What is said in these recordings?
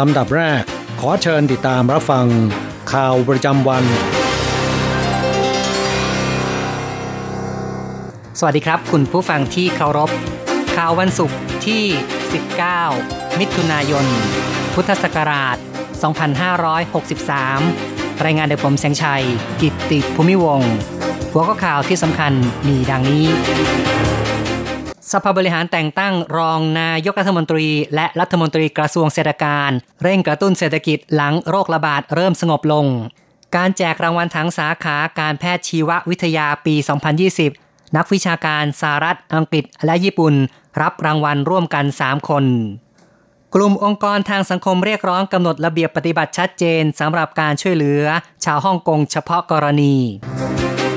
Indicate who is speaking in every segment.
Speaker 1: ลำดับแรก ขอเชิญติดตามรับฟัง ข่าวประจำวัน
Speaker 2: สวัสดีครับ คุณผู้ฟังที่เคารพ ข่าววันศุกร์ที่ 19 มิถุนายน พุทธศักราช 2563 รายงานโดยผมแสงชัย กิตติภูมิวงศ์หัวข้อข่าวที่สำคัญมีดังนี้ สภาบริหารแต่งตั้งรองนายกรัฐมนตรี และรัฐมนตรีกระทรวงเศรษฐการ เร่งกระตุ้นเศรษฐกิจหลังโรคระบาดเริ่มสงบลง การแจกรางวัลทั้งสาขาการแพทย์ชีววิทยาปี 2020 นักวิชาการสหรัฐอังกฤษและญี่ปุ่น รับรางวัลร่วมกัน 3 คน กลุ่มองค์กรทางสังคมเรียกร้องกำหนดระเบียบปฏิบัติชัดเจนสำหรับการช่วยเหลือ ชาวฮ่องกงเฉพาะกรณี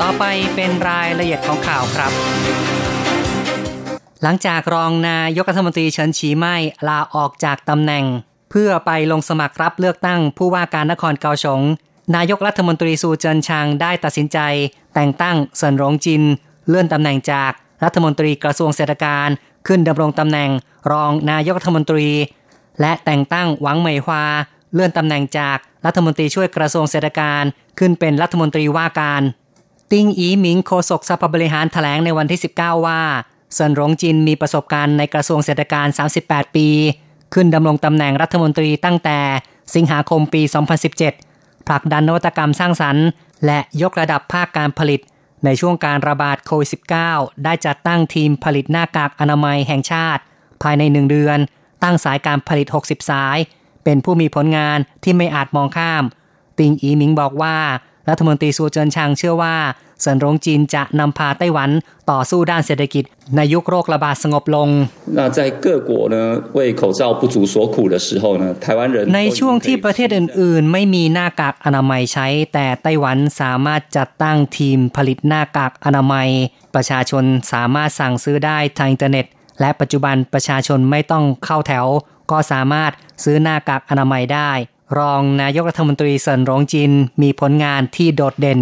Speaker 2: ต่อไปเป็นรายละเอียดของข่าวครับ หลังจากรองนายกรัฐมนตรีเฉินฉีไม่ลาออกจากตำแหน่ง เพื่อไปลงสมัครรับเลือกตั้งผู้ว่าการนครเกาสงนายกรัฐมนตรีซูเจินชางได้ตัดสินใจ แต่งตั้งเซินหลงจิน เลื่อนตำแหน่งจากรัฐมนตรีกระทรวงเศรษฐการ ขึ้นดำรงตำแหน่ง รองนายกรัฐมนตรี และแต่งตั้งหวังเหมยฮวาเลื่อนตำแหน่งจากรัฐมนตรีช่วยกระทรวงเศรษฐการ ขึ้นเป็นรัฐมนตรีว่าการ ติงอีหมิงโฆษกสภาบริหารแถลงในวันที่ 19 ว่า เซินหลงจินมีประสบการณ์ในกระทรวงเศรษฐการ 38 ปี ขึ้นดำรงตำแหน่งรัฐมนตรีตั้งแต่สิงหาคมปี 2017 ผลักดันนวัตกรรมสร้างสรรค์ และยกระดับภาคการผลิต ในช่วงการระบาดโควิด -19 ได้จัดตั้งทีมผลิตหน้ากากอนามัยแห่งชาติ ภายในหนึ่งเดือน ตั้งสายการผลิต 60 สาย เป็นผู้มีผลงานที่ไม่อาจมองข้าม ติงอีหมิงบอกว่า รัฐมนตรีซูเจินชางเชื่อว่าเสันรงจีนจะนำพาไต้หวันต่อสู้ด้านเศรษฐกิจในยุคโรคระบาดสงบลง ในช่วงที่ประเทศอื่นๆ ไม่มีหน้ากากอนามัยใช้ แต่ไต้หวันสามารถจัดตั้งทีมผลิตหน้ากากอนามัย ประชาชนสามารถสั่งซื้อได้ทางอินเทอร์เน็ต และปัจจุบันประชาชนไม่ต้องเข้าแถว ก็สามารถซื้อหน้ากากอนามัยได้ รองนายกรัฐมนตรีเซินหลงจินมีผลงานที่โดดเด่น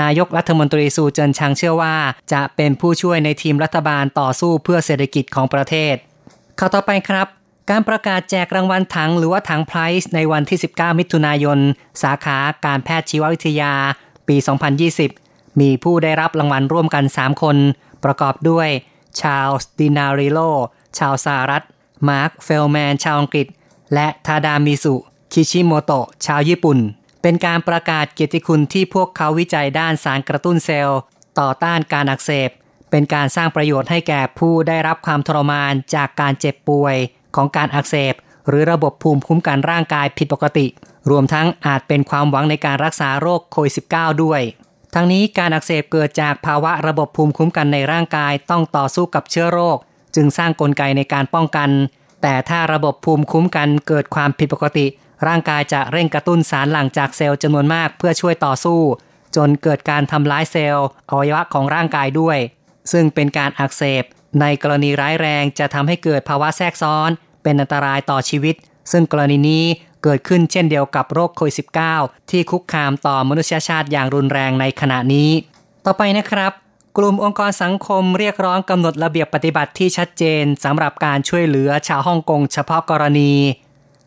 Speaker 2: นายกรัฐมนตรีซูเจินชางเชื่อว่า จะเป็นผู้ช่วยในทีมรัฐบาลต่อสู้เพื่อเศรษฐกิจของประเทศข่าวต่อไปครับ การประกาศแจกรางวัลถังหรือว่า Tang Prize ในวันที่ 19 มิถุนายน สาขาการแพทย์ชีววิทยา ปี 2020 มีผู้ได้รับรางวัลร่วมกัน 3 คน ประกอบด้วยชาลส์ดินาริโล ชาวสหรัฐ มาร์ค เฟลแมน ชาวอังกฤษ และทาดามิสุ คิชิโมโตะชาวญี่ปุ่น เป็นการประกาศเกียรติคุณที่พวกเขาวิจัยด้านสารกระตุ้นเซลล์ ต่อต้านการอักเสบ เป็นการสร้างประโยชน์ให้แก่ผู้ได้รับความทรมานจากการเจ็บป่วยของการอักเสบ หรือระบบภูมิคุ้มกันร่างกายผิดปกติ รวมทั้งอาจเป็นความหวังในการรักษาโรคโควิด -19 ด้วยทั้งนี้การอักเสบเกิดจากภาวะระบบภูมิคุ้มกันในร่างกายต้องต่อสู้กับเชื้อโรค จึงสร้างกลไกในการป้องกัน แต่ถ้าระบบภูมิคุ้มกันเกิดความผิดปกติ ร่างกายจะเร่งกระตุ้นสารหลั่งจากเซลล์จำนวนมากเพื่อช่วยต่อสู้ จนเกิดการทำร้ายเซลล์อวัยวะของร่างกายด้วย ซึ่งเป็นการอักเสบ ในกรณีร้ายแรงจะทำให้เกิดภาวะแทรกซ้อน เป็นอันตรายต่อชีวิต ซึ่งกรณีนี้เกิดขึ้นเช่นเดียวกับโรคโควิด -19 ที่คุกคามต่อมนุษยชาติอย่างรุนแรงในขณะนี้ ต่อไปนะครับ กลุ่มองค์กรสังคมเรียกร้องกำหนดระเบียบปฏิบัติที่ชัดเจนสำหรับการช่วยเหลือชาวฮ่องกงเฉพาะกรณี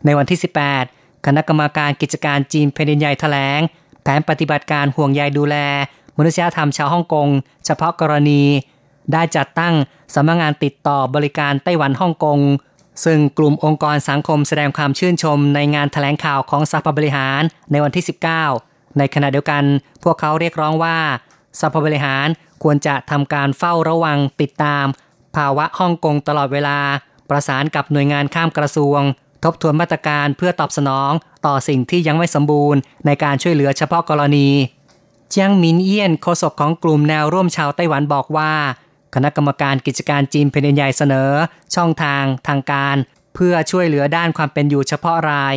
Speaker 2: ในวันที่ 18 คณะกรรมการกิจการจีนแผ่นดินใหญ่แถลง แผนปฏิบัติการห่วงใยดูแล มนุษยธรรมชาวฮ่องกง เฉพาะกรณี ได้จัดตั้งสำนักงานติดต่อบริการไต้หวันฮ่องกง ซึ่งกลุ่มองค์กรสังคมแสดงความชื่นชมในงานแถลงข่าวของสภาบริหารในวันที่ 19 ในขณะเดียวกัน พวกเขาเรียกร้องว่าสภาบริหารควรจะทำการเฝ้าระวังติดตาม ภาวะฮ่องกงตลอดเวลา ประสานกับหน่วยงานข้ามกระทรวง ทบทวนมาตรการเพื่อตอบสนองต่อสิ่งที่ยังไม่สมบูรณ์ในการช่วยเหลือเฉพาะกรณีเจียงมินเยี่ยนโฆษกของกลุ่มแนวร่วมชาวไต้หวันบอกว่า คณะกรรมการกิจการจีนแผ่นใหญ่เสนอ ช่องทางทางการ เพื่อช่วยเหลือด้านความเป็นอยู่เฉพาะราย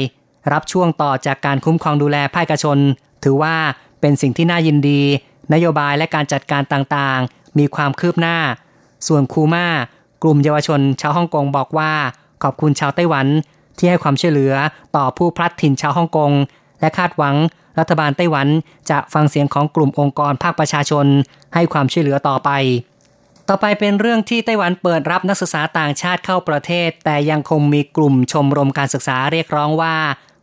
Speaker 2: รับช่วงต่อจากการคุ้มครองดูแลภาคเอกชน ถือว่าเป็นสิ่งที่น่ายินดี นโยบายและการจัดการต่างๆ มีความคืบหน้า ส่วนคูมากลุ่มเยาวชนชาวฮ่องกงบอกว่า ขอบคุณชาวไต้หวัน ที่ให้ความช่วยเหลือต่อผู้พลัดถิ่นชาวฮ่องกง และคาดหวังรัฐบาลไต้หวันจะฟังเสียงของกลุ่มองค์กรภาคประชาชน ให้ความช่วยเหลือต่อไป ต่อไปเป็นเรื่องที่ไต้หวันเปิดรับนักศึกษาต่างชาติเข้าประเทศ แต่ยังคงมีกลุ่มชมรมการศึกษาเรียกร้องว่า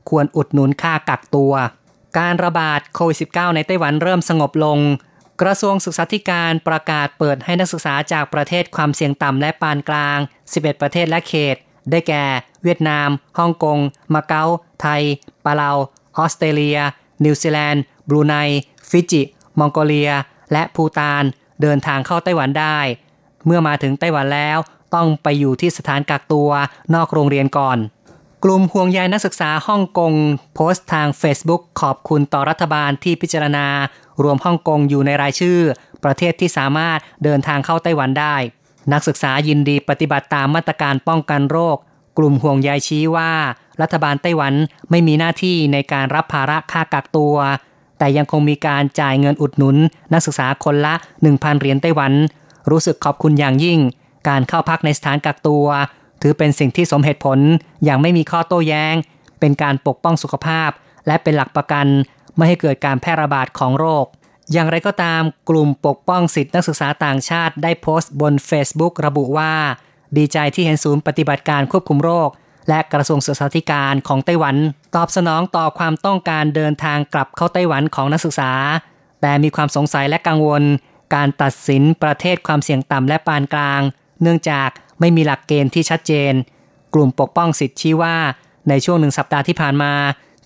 Speaker 2: ควรอุดหนุนค่ากักตัว การระบาดโควิด -19 ในไต้หวันเริ่มสงบลง กระทรวงศึกษาธิการประกาศเปิดให้นักศึกษาจากประเทศความเสี่ยงต่ำและปานกลาง 11 ประเทศและเขต ได้แก่ เวียดนาม ฮ่องกง มาเก๊า ไทย ปาเลา ออสเตรเลีย นิวซีแลนด์ บรูไน ฟิจิ มองโกเลีย และภูตาน เดินทางเข้าไต้หวันได้ เมื่อมาถึงไต้หวันแล้วต้องไปอยู่ที่สถานกักตัวนอกโรงเรียนก่อน กลุ่มห่วงใยนักศึกษาฮ่องกง โพสต์ทาง Facebook ขอบคุณต่อรัฐบาลที่พิจารณา รวมฮ่องกงอยู่ในรายชื่อ ประเทศที่สามารถเดินทางเข้าไต้หวันได้ นักศึกษายินดีปฏิบัติตามมาตรการป้องกันโรค กลุ่มห่วงใยชี้ว่า รัฐบาลไต้หวันไม่มีหน้าที่ในการรับภาระค่ากักตัว แต่ยังคงมีการจ่ายเงินอุดหนุน นักศึกษาคนละ 1,000 เหรียญไต้หวัน รู้สึกขอบคุณอย่างยิ่ง การเข้าพักในสถานกักตัว ถือเป็นสิ่งที่สมเหตุผลอย่างไม่มีข้อโต้แย้ง เป็นการปกป้องสุขภาพ และเป็นหลักประกันไม่ให้เกิดการแพร่ระบาดของโรค อย่างไรก็ตามกลุ่มปกป้องสิทธินักศึกษาต่างชาติได้โพสต์บน Facebook ระบุว่า ดีใจที่เห็นศูนย์ปฏิบัติการควบคุมโรค และกระทรวงศึกษาธิการของไต้หวัน ตอบสนองต่อความต้องการเดินทางกลับเข้าไต้หวันของนักศึกษา แต่มีความสงสัยและกังวล การตัดสินประเทศความเสี่ยงต่ำและปานกลาง เนื่องจากไม่มีหลักเกณฑ์ที่ชัดเจน กลุ่มปกป้องสิทธิ์ชี้ว่า ในช่วงหนึ่งสัปดาห์ที่ผ่านมา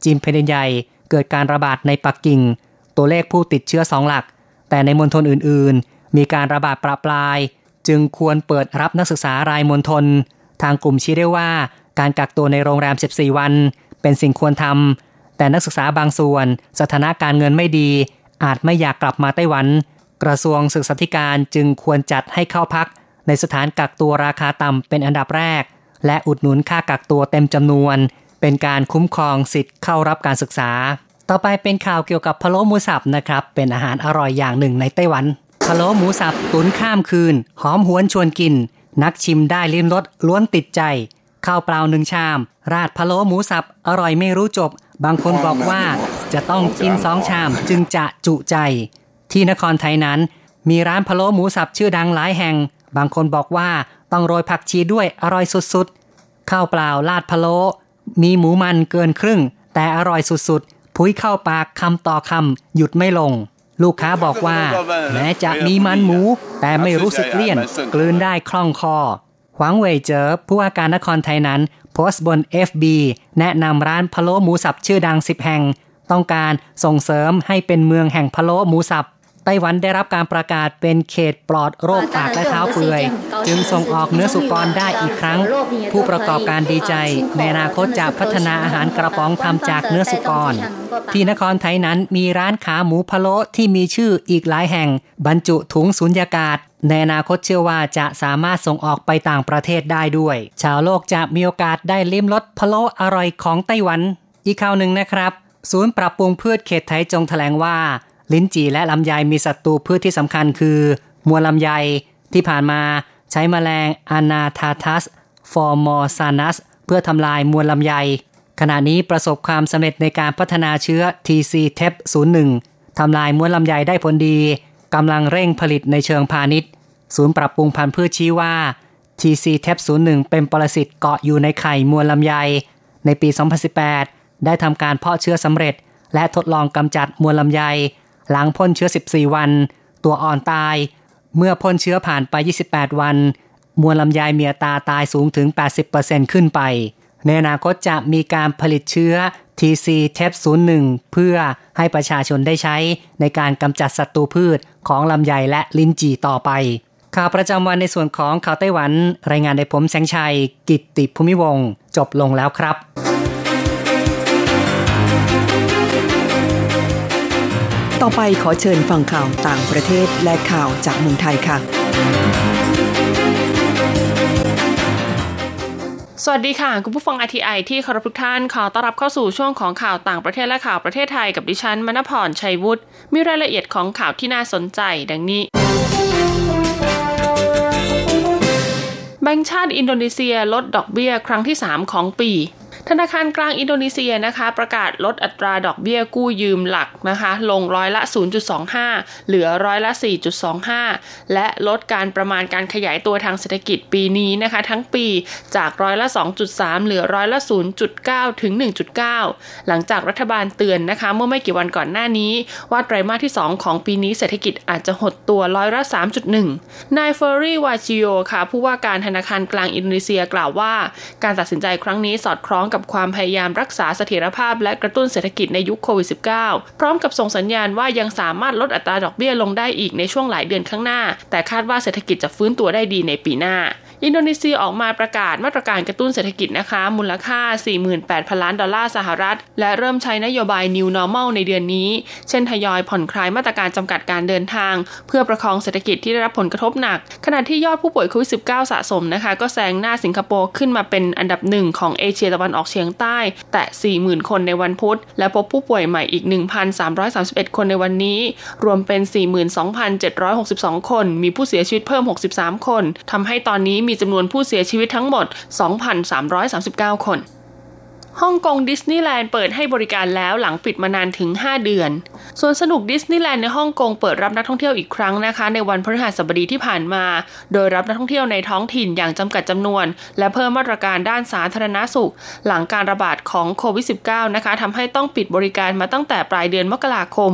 Speaker 2: จีนแผ่นใหญ่เกิดการระบาดในปักกิ่ง ตัวเลขผู้ติดเชื้อสองหลัก แต่ในมณฑลอื่นๆ มีการระบาดปราปลาย จึงควรเปิดรับนักศึกษารายมณฑลทางกลุ่มชี้ได้ว่า การกักตัวในโรงแรม 14 วัน เป็นสิ่งควรทำแต่นักศึกษาบางส่วน สถานะการเงินไม่ดี อาจไม่อยากกลับมาไต้หวัน กระทรวงศึกษาธิการจึงควรจัดให้เข้าพัก ในสถานกักตัวราคาต่ำเป็นอันดับแรก และอุดหนุนค่ากักตัวเต็มจำนวน เป็นการคุ้มครองสิทธิ์เข้ารับการศึกษา ต่อไปเป็นข่าวเกี่ยวกับพะโล้หมูสับนะครับ เป็นอาหารอร่อยอย่างหนึ่งในไต้หวันพะโล้หมูสับตุนข้ามคืน หอมหวนชวนกิน นักชิมได้ลิ้มรสล้วนติดใจ ข้าวเปล่าหนึ่งชาม ราดพะโล้หมูสับอร่อยไม่รู้จบ บางคนบอกว่าจะต้องกินสองชามจึงจะจุใจ ที่นครไทยนั้น มีร้านพะโล้หมูสับชื่อดังหลายแห่ง บางคนบอกว่าต้องโรยผักชีด้วยอร่อยสุดๆข้าวเปล่าราดพะโล้มีหมูมันเกินครึ่ง แต่อร่อยสุดๆ พุ้ยเข้าปากคำต่อคำหยุดไม่ลง ลูกค้าบอกว่า แม้จะมีมันหมู แต่ไม่รู้สึกเลี่ยน กลืนได้คล่องคอหวังเว่ยเจอผู้ว่าการนครไทยนั้น โพสต์บน FB แนะนำร้านพะโล้หมูสับชื่อดัง 10 แห่ง ต้องการส่งเสริมให้เป็นเมืองแห่งพะโล้หมูสับ ไต้หวันได้รับการประกาศเป็นเขตปลอดโรคปากและเท้าเปื่อย จึงส่งออกเนื้อสุกรได้อีกครั้ง ผู้ประกอบการดีใจ ในอนาคตจะพัฒนาอาหารกระป๋องทำจากเนื้อสุกร ที่นครไทยนั้นมีร้านขาหมูพะโล้ที่มีชื่ออีกหลายแห่ง บรรจุถุงสุญญากาศในอนาคตเชื่อว่าจะสามารถส่งออกไปต่างประเทศได้ด้วย ชาวโลกจะมีโอกาสได้ลิ้มรสพะโล้อร่อยของไต้หวัน อีกข่าวหนึ่งนะครับ ศูนย์ปรับปรุงพืชเขตไทยจงแถลงว่า ลิ้นจี่และลำไยมีศัตรูพืชที่สำคัญคือ มวลลำไยที่ผ่านมาใช้มแมลงอนาทาทัสฟอร์มอซานัสเพื่อทำลายมวลลำไย ขณะนี้ประสบความสำเร็จในการพัฒนาเชื้อ TC t e p 01ทำลายมวลลำไยได้ผลดีกำลังเร่งผลิตในเชิงพาณิชย์ ศูนย์ปรับปรุงพันธุ์พืชชี้ว่า TC t e p 01เป็นปรสิตเกาะอยู่ในไข่มวลลำไย ในปี 2018 ได้ทำการเพาะเชื้อสำเร็จ และทดลองกำจัดมวลลำไย หลังพ่นเชื้อ 14 วัน ตัวอ่อนตาย เมื่อพ่นเชื้อผ่านไป 28 วัน มวลลำไยเมีอัตาตายสูงถึง 80%ขึ้นไป ในอนาคตจะมีการผลิตเชื้อ TC t e p 01เพื่อให้ประชาชนได้ใช้ในการกำจัดศัตรูพืชของลำไยและลิ้นจี่ต่อไป ข่าวประจำวันในส่วนของข่าวไต้หวัน รายงานโดยผมแสงชัย กิตติภูมิวงจบลงแล้วครับ
Speaker 3: ต่อไปขอเชิญฟังข่าวต่างประเทศและข่าวจากเมืองไทยค่ะ
Speaker 4: สวัสดีค่ะ คุณผู้ฟัง RTI ที่เคารพทุกท่านขอต้อนรับเข้าสู่ช่วงของข่าวต่างประเทศและข่าวประเทศไทยกับดิฉันมณพรชัยวุฒิมีรายละเอียดของข่าวที่น่าสนใจดังนี้แบงก์ชาติอินโดนีเซียลดดอกเบี้ยครั้งที่ 3 ของปี ธนาคารกลางอินโดนีเซียนะคะ ประกาศลดอัตราดอกเบี้ยกู้ยืมหลักนะคะ ลงร้อยละ 0.25 เหลือร้อยละ 4.25 และลดการประมาณการขยายตัวทางเศรษฐกิจปีนี้นะคะ ทั้งปีจากร้อยละ 2.3 เหลือร้อยละ 0.9 ถึง 1.9 หลังจากรัฐบาลเตือนนะคะ เมื่อไม่กี่วันก่อนหน้านี้ ว่าไตรมาสที่ 2 ของปีนี้เศรษฐกิจอาจจะหดตัวร้อยละ 3.1 นายเฟอร์รี่วาจิโอค่ะผู้ว่าการธนาคารกลางอินโดนีเซียกล่าวว่า การตัดสินใจครั้งนี้สอดคล้องกับความพยายามรักษาเสถียรภาพและกระตุ้นเศรษฐกิจในยุคโควิด -19 พร้อมกับส่งสัญญาณว่ายังสามารถลดอัตราดอกเบี้ยลงได้อีกในช่วงหลายเดือนข้างหน้า แต่คาดว่าเศรษฐกิจจะฟื้นตัวได้ดีในปีหน้า อินโดนีเซียออกมาประกาศมาตรการกระตุ้นเศรษฐกิจนะคะ มูลค่า 48,000 ล้านดอลลาร์สหรัฐ และเริ่มใช้นโยบาย New Normal ในเดือนนี้ เช่นทยอยผ่อนคลายมาตรการจำกัดการเดินทาง เพื่อประคองเศรษฐกิจที่ได้รับผลกระทบหนัก ขณะที่ยอดผู้ป่วยโควิด -19 สะสมนะคะ ก็แซงหน้าสิงคโปร์ขึ้นมาเป็นอันดับหนึ่งของเอเชียตะวันออกเฉียงใต้ แต่ 40,000 คนในวันพุธ และพบผู้ป่วยใหม่อีก 1,331 คนในวันนี้ รวมเป็น 42,762 คน มีผู้เสียชีวิตเพิ่ม 63 คนทำให้ตอนนี้มีจำนวนผู้เสียชีวิตทั้งหมด 2,339 คนฮ่องกงดิสนีย์แลนด์เปิดให้บริการแล้วหลังปิดมานานถึง 5 เดือน ส่วนสนุกดิสนีย์แลนด์ในฮ่องกงเปิดรับนักท่องเที่ยวอีกครั้งนะคะ ในวันพฤหัสบดีที่ผ่านมา โดยรับนักท่องเที่ยวในท้องถิ่นอย่างจำกัดจำนวน และเพิ่มมาตรการด้านสาธารณสุข หลังการระบาดของโควิด -19 นะคะทำให้ต้องปิดบริการมาตั้งแต่ปลายเดือนมกราคม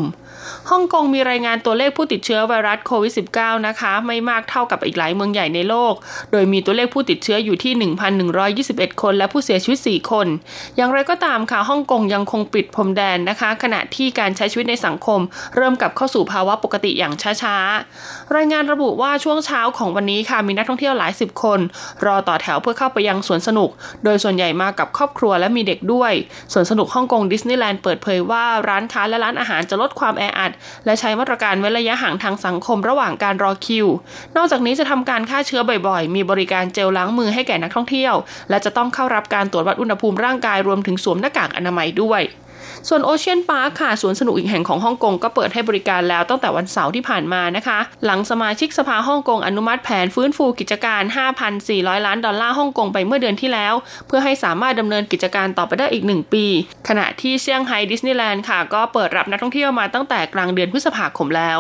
Speaker 4: ฮ่องกงมีรายงานตัวเลขผู้ติดเชื้อไวรัสโควิด -19 นะคะ ไม่มากเท่ากับอีกหลายเมืองใหญ่ในโลก โดยมีตัวเลขผู้ติดเชื้ออยู่ที่ 1,121 คน และผู้เสียชีวิต 4 คน อย่างไรก็ตามค่ะฮ่องกงยังคงปิดพรมแดนนะคะ ขณะที่การใช้ชีวิตในสังคม เริ่มกลับเข้าสู่ภาวะปกติอย่างช้าๆ รายงานระบุว่าช่วงเช้าของวันนี้ค่ะมีนักท่องเที่ยวหลายสิบคน รอต่อแถวเพื่อเข้าไปยังสวนสนุก โดยส่วนใหญ่มากับครอบครัวและมีเด็กด้วยสวนสนุกฮ่องกงดิสนีย์แลนด์เปิดเผยว่าร้านค้าและร้านอาหารจะลดความแออัด และใช้มาตรการเว้นระยะห่างทางสังคมระหว่างการรอคิว นอกจากนี้จะทำการฆ่าเชื้อบ่อยๆ มีบริการเจลล้างมือให้แก่นักท่องเที่ยว และจะต้องเข้ารับการตรวจวัดอุณหภูมิร่างกายรวมถึงสวมหน้ากากอนามัยด้วย ส่วนโอเชียนพาร์คค่ะสวนสนุกอีกแห่งของฮ่องกงก็เปิดให้บริการแล้วตั้งแต่วันเสาร์ที่ผ่านมานะคะ หลังสมาชิกสภาฮ่องกงอนุมัติแผนฟื้นฟูกิจการ 5,400 ล้านดอลลาร์ฮ่องกงไปเมื่อเดือนที่แล้ว เพื่อให้สามารถดำเนินกิจการต่อไปได้อีก 1 ปี ขณะที่เซี่ยงไฮ้ดิสนีย์แลนด์ค่ะก็เปิดรับนักท่องเที่ยวมาตั้งแต่กลางเดือนพฤษภาคมแล้ว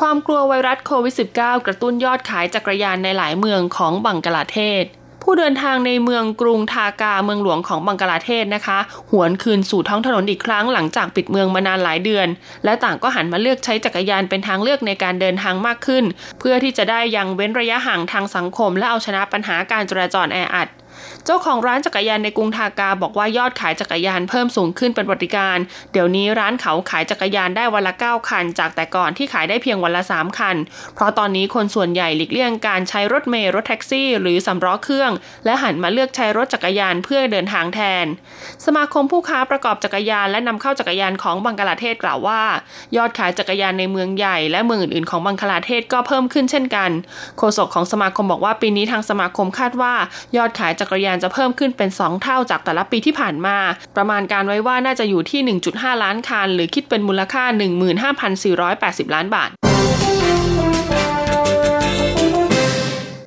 Speaker 4: ความกลัวไวรัสโควิด -19 กระตุ้นยอดขายจักรยานในหลายเมืองของบังกลาเทศ ผู้เดินทางในเมืองกรุงทากาเมืองหลวงของบังกลาเทศนะคะ หวนคืนสู่ท้องถนนอีกครั้งหลังจากปิดเมืองมานานหลายเดือน และต่างก็หันมาเลือกใช้จักรยานเป็นทางเลือกในการเดินทางมากขึ้น เพื่อที่จะได้ยังเว้นระยะห่างทางสังคม และเอาชนะปัญหาการจราจรแออัดเจ้าของร้านจักรยานในกรุงทากาบอกว่ายอดขายจักรยานเพิ่มสูงขึ้นเป็นปฏิการ เดี๋ยวนี้ร้านเขาขายจักรยานได้วันละ 9 คัน จากแต่ก่อนที่ขายได้เพียงวันละ 3 คัน เพราะตอนนี้คนส่วนใหญ่หลีกเลี่ยงการใช้รถเมล์รถแท็กซี่ หรือสำล้อเครื่อง และหันมาเลือกใช้รถจักรยานเพื่อเดินทางแทน สมาคมผู้ค้าประกอบจักรยานและนำเข้าจักรยานของบังกลาเทศกล่าวว่า ยอดขายจักรยานในเมืองใหญ่และเมืองอื่นๆของบังกลาเทศก็เพิ่มขึ้นเช่นกัน โฆษกของสมาคมบอกว่าปีนี้ทางสมาคมคาดว่ายอดขายจักรยานจะเพิ่มขึ้นเป็น 2 เท่าจากแต่ละปีที่ผ่านมา ประมาณการไว้ว่าน่าจะอยู่ที่ 1.5 ล้านคัน หรือคิดเป็นมูลค่า 15,480 ล้านบาท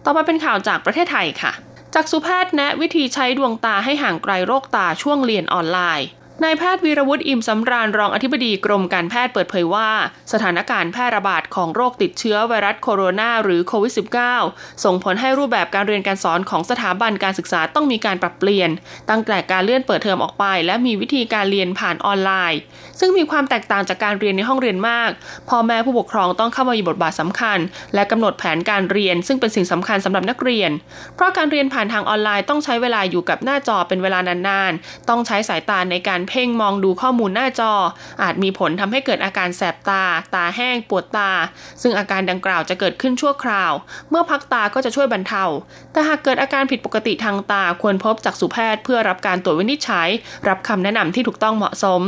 Speaker 4: ต่อมาเป็นข่าวจากประเทศไทยค่ะ จากสุแพทย์แนะวิธีใช้ดวงตาให้ห่างไกลโรคตาช่วงเรียนออนไลน์ นายแพทย์วีรวุฒิอิมสำราญรองอธิบดีกรมการแพทย์เปิดเผยว่า สถานการณ์แพร่ระบาดของโรคติดเชื้อไวรัสโคโรนาหรือโควิด -19 ส่งผลให้รูปแบบการเรียนการสอนของสถาบันการศึกษาต้องมีการปรับเปลี่ยน ตั้งแต่การเลื่อนเปิดเทอมออกไป และมีวิธีการเรียนผ่านออนไลน์ ซึ่งมีความแตกต่างจากการเรียนในห้องเรียนมากพ่อแม่ผู้ปกครองต้องเข้ามามีบทบาทสำคัญ และกำหนดแผนการเรียน ซึ่งเป็นสิ่งสำคัญสำหรับนักเรียน เพราะการเรียนผ่านทางออนไลน์ต้องใช้เวลาอยู่กับหน้าจอเป็นเวลานานๆต้องใช้สายตาในการเพ่งมองดูข้อมูลหน้าจอ อาจมีผลทำให้เกิดอาการแสบตา ตาแห้ง ปวดตา ซึ่งอาการดังกล่าวจะเกิดขึ้นชั่วคราว เมื่อพักตาก็จะช่วยบรรเทา แต่หากเกิดอาการผิดปกติทางตาควรพบจักษุแพทย์เพื่อรับการตรวจวินิจฉัย รับคำแนะนำที่ถูกต้องเหมาะสม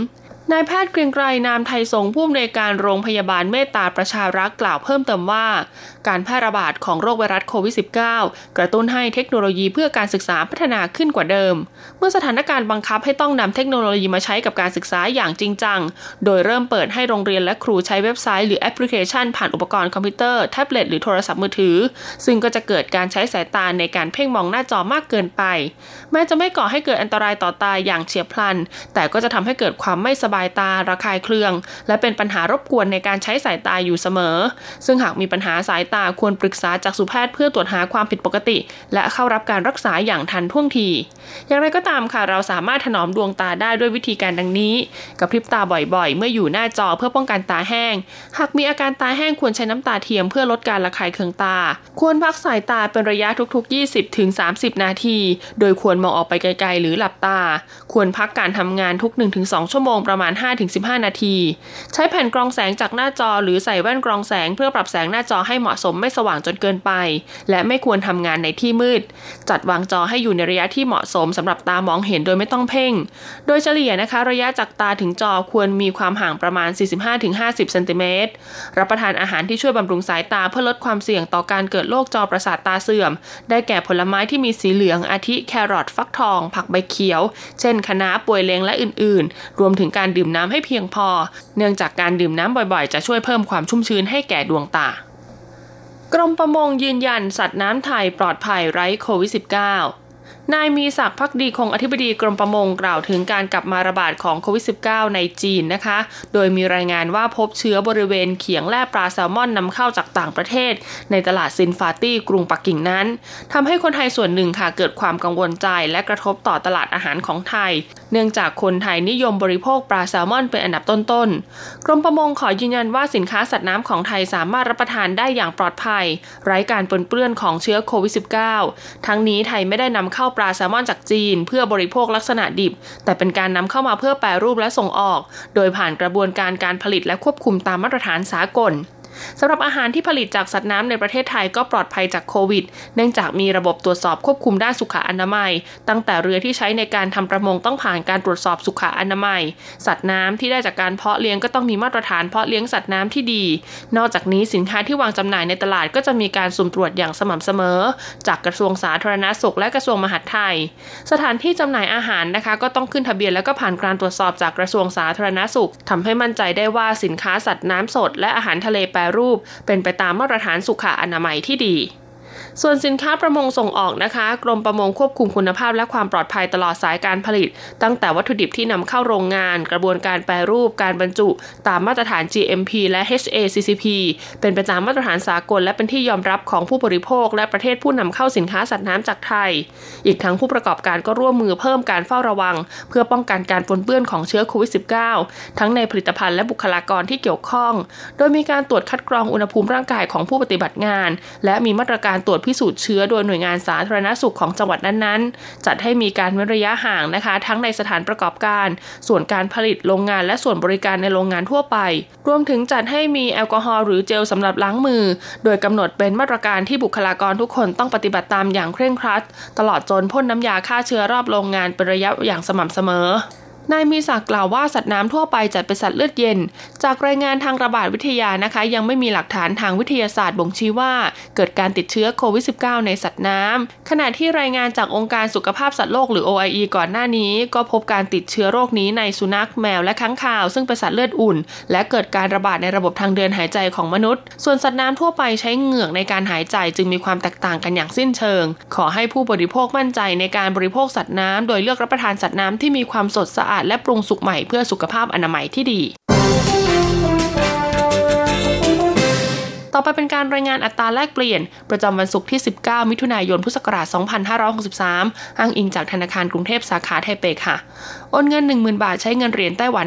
Speaker 4: นายแพทย์เกรียงไกรนามไทยสงผู้อำนวยการโรงพยาบาลเมตตาประชารักษ์กล่าวเพิ่มเติมว่า การแพร่ระบาดของโรคไวรัสโควิด -19 กระตุ้นให้เทคโนโลยีเพื่อการศึกษาพัฒนาขึ้นกว่าเดิม เมื่อสถานการณ์บังคับให้ต้องนำเทคโนโลยีมาใช้กับการศึกษาอย่างจริงจัง โดยเริ่มเปิดให้โรงเรียนและครูใช้เว็บไซต์หรือแอปพลิเคชัน ผ่านอุปกรณ์คอมพิวเตอร์แท็บเล็ตหรือโทรศัพท์มือถือ ซึ่งก็จะเกิดการใช้สายตาในการเพ่งมองหน้าจอมากเกินไป แม้จะไม่ก่อให้เกิดอันตรายต่อตาอย่างเฉียบพลัน แต่ก็จะทำให้เกิดความไม่สบายตาระคายเคือง และเป็นปัญหารบกวนในการใช้สายตาอยู่เสมอ ซึ่งหากมีปัญหาสายตาควรปรึกษาจากสุแพทย์เพื่อตรวจหาความผิดปกติ และเข้ารับการรักษาอย่างทันท่วงที อย่างไรก็ตามค่ะเราสามารถถนอมดวงตาได้ด้วยวิธีการดังนี้กับพริบตาบ่อยๆ เมื่ออยู่หน้าจอเพื่อป้องกันตาแห้ง หากมีอาการตาแห้งควรใช้น้ำตาเทียมเพื่อลดการระคายเคืองตา ควรพักสายตาเป็นระยะทุก ๆ 20-30 นาที โดยควรมองออกไปไกลๆ หรือหลับตา ควรพักการทำงานทุก 1-2 ชั่วโมงประมาณาณ 5-15 นาที ใช้แผ่นกรองแสงจากหน้าจอหรือใส่แว่นกรองแสงเพื่อปรับแสงหน้าจอให้เหมาะสมไม่สว่างจนเกินไป และไม่ควรทำงานในที่มืด จัดวางจอให้อยู่ในระยะที่เหมาะสมสำหรับตามองเห็นโดยไม่ต้องเพ่ง โดยเฉลี่ยนะคะ ระยะจากตาถึงจอควรมีความห่างประมาณ 45-50เซนติเมตรรับประทานอาหารที่ช่วยบำรุงสายตาเพื่อลดความเสี่ยงต่อการเกิดโรคจอประสาทตาเสื่อม ได้แก่ผลไม้ที่มีสีเหลืองอาทิแครอทฟักทอง ผักใบเขียว เช่นคะน้าป่วยเลงและอื่นๆ รวมถึงการดื่มน้ำให้เพียงพอ เนื่องจากการดื่มน้ำบ่อยๆ จะช่วยเพิ่มความชุ่มชื้นให้แก่ดวงตากรมประมงยืนยันสัตว์น้ำไทยปลอดภัยไร้โควิด -19 นายมีศักดิ์พักดีคงอธิบดีกรมประมงกล่าวถึงการกลับมาระบาดของโควิด -19 ในจีนนะคะ โดยมีรายงานว่าพบเชื้อบริเวณเขียงแล่ปลาแซลมอนนำเข้าจากต่างประเทศ ในตลาดซินฟาตี้กรุงปักกิ่งนั้นทำให้คนไทยส่วนหนึ่งค่ะเกิดความกังวลใจและกระทบต่อตลาดอาหารของไทย เนื่องจากคนไทยนิยมบริโภคปลาแซลมอนเป็นอันดับต้นๆ กรมประมงขอยืนยันว่าสินค้าสัตว์น้ำของไทยสามารถรับประทานได้อย่างปลอดภัย ไร้การปนเปื้อนของเชื้อโควิด -19 ทั้งนี้ไทยไม่ได้นำเข้าปลาแซลมอนจากจีน เพื่อบริโภคลักษณะดิบ แต่เป็นการนำเข้ามาเพื่อแปรรูปและส่งออก โดยผ่านกระบวนการการผลิตและควบคุมตามมาตรฐานสากล สำหรับอาหารที่ผลิตจากสัตว์น้ำในประเทศไทยก็ปลอดภัยจากโควิด เนื่องจากมีระบบตรวจสอบควบคุมด้านสุขอนามัย ตั้งแต่เรือที่ใช้ในการทำประมงต้องผ่านการตรวจสอบสุขอนามัย สัตว์น้ำที่ได้จากการเพาะเลี้ยงก็ต้องมีมาตรฐานเพาะเลี้ยงสัตว์น้ำที่ดี นอกจากนี้สินค้าที่วางจำหน่ายในตลาดก็จะมีการสุ่มตรวจอย่างสม่ำเสมอ จากกระทรวงสาธารณาสุขและกระทรวงมหาดไทย สถานที่จำหน่ายอาหารนะคะ ก็ต้องขึ้นทะเบียนแล้วก็ผ่านการตรวจสอบจากกระทรวงสาธารณาสุขทำให้มั่นใจได้ว่าสินค้าสัตว์น้ำสดและอาหารทะเลแปรรูปเป็นไปตามมาตรฐานสุขอนามัยที่ดี ส่วนสินค้าประมงส่งออกนะคะ กรมประมงควบคุมคุณภาพและความปลอดภัยตลอดสายการผลิต ตั้งแต่วัตถุดิบที่นำเข้าโรงงาน กระบวนการแปรรูปการบรรจุ ตามมาตรฐาน GMP และ HACCP เป็นไปตามมาตรฐานสากล และเป็นที่ยอมรับของผู้บริโภค และประเทศผู้นำเข้าสินค้าสัตว์น้ำจากไทย อีกทั้งผู้ประกอบการก็ร่วมมือเพิ่มการเฝ้าระวัง เพื่อป้องกันการปนเปื้อนของเชื้อโควิด -19 ทั้งในผลิตภัณฑ์และบุคลากรที่เกี่ยวข้อง โดยมีการตรวจคัดกรองอุณหภูมิร่างกายของผู้ปฏิบัติงาน และมีมาตรการตรวจพิสูจน์เชื้อโดยหน่วยงานสาธารณสุขของจังหวัดนั้นๆ จัดให้มีการเว้นระยะห่างนะคะ ทั้งในสถานประกอบการ ส่วนการผลิตโรงงานและส่วนบริการในโรงงานทั่วไป รวมถึงจัดให้มีแอลกอฮอล์หรือเจลสำหรับล้างมือ โดยกำหนดเป็นมาตรการที่บุคลากรทุกคนต้องปฏิบัติตามอย่างเคร่งครัด ตลอดจนพ่นน้ำยาฆ่าเชื้อรอบโรงงานเป็นระยะอย่างสม่ำเสมอ นายมีศักกล่าวว่าสัตว์น้ำทั่วไปจัดเป็นสัตว์เลือดเย็น จากรายงานทางระบาดวิทยานะคะ ยังไม่มีหลักฐานทางวิทยาศาสตร์บ่งชี้ว่า เกิดการติดเชื้อโควิด -19 ในสัตว์น้ำขณะที่รายงานจากองค์การสุขภาพสัตว์โลกหรือ OIE ก่อนหน้านี้ ก็พบการติดเชื้อโรคนี้ในสุนัขแมวและค้างคาว ซึ่งเป็นสัตว์เลือดอุ่น และเกิดการระบาดในระบบทางเดินหายใจของมนุษย์ ส่วนสัตว์น้ำทั่วไปใช้เหงือกในการหายใจจึงมีความแตกต่างกันอย่างสิ้นเชิง ขอให้ผู้บริโภคมั่นใจในการบริโภคสัตว์น้ำโดยเลือกรับประทานสัตว์น้ำที่มีความสดสะอาดและปรุงสุกใหม่เพื่อสุขภาพอนามัยที่ดี ต่อไปเป็นการรายงานอัตราแลกเปลี่ยน ประจำวันศุกร์ที่ 19 มิถุนายน พุทธศักราช 2563 อ้างอิงจากธนาคารกรุงเทพสาขาไทเปค่ะโอนเงิน 10,000 บาทใช้เงินเหรียญไต้หวัน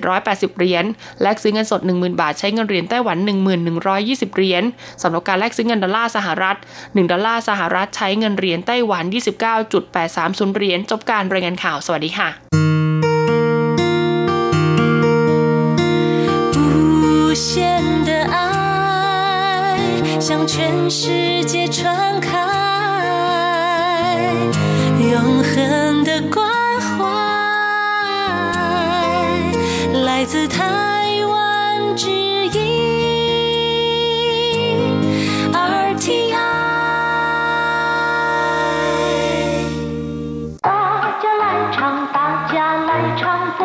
Speaker 4: 9,780 เหรียญ แลกซื้อเงินสด 10,000 บาทใช้เงินเหรียญไต้หวัน 1,120 เหรียญสำหรับการแลกซื้อเงินดอลลาร์สหรัฐ 1 ดอลลาร์สหรัฐใช้เงินเหรียญไต้หวัน 29.830 เหรียญ จบการรายงานข่าว สวัสดีค่ะ
Speaker 5: 向全世界传开，永恒的关怀来自台湾之音 RTI。大家来唱，大家来唱，不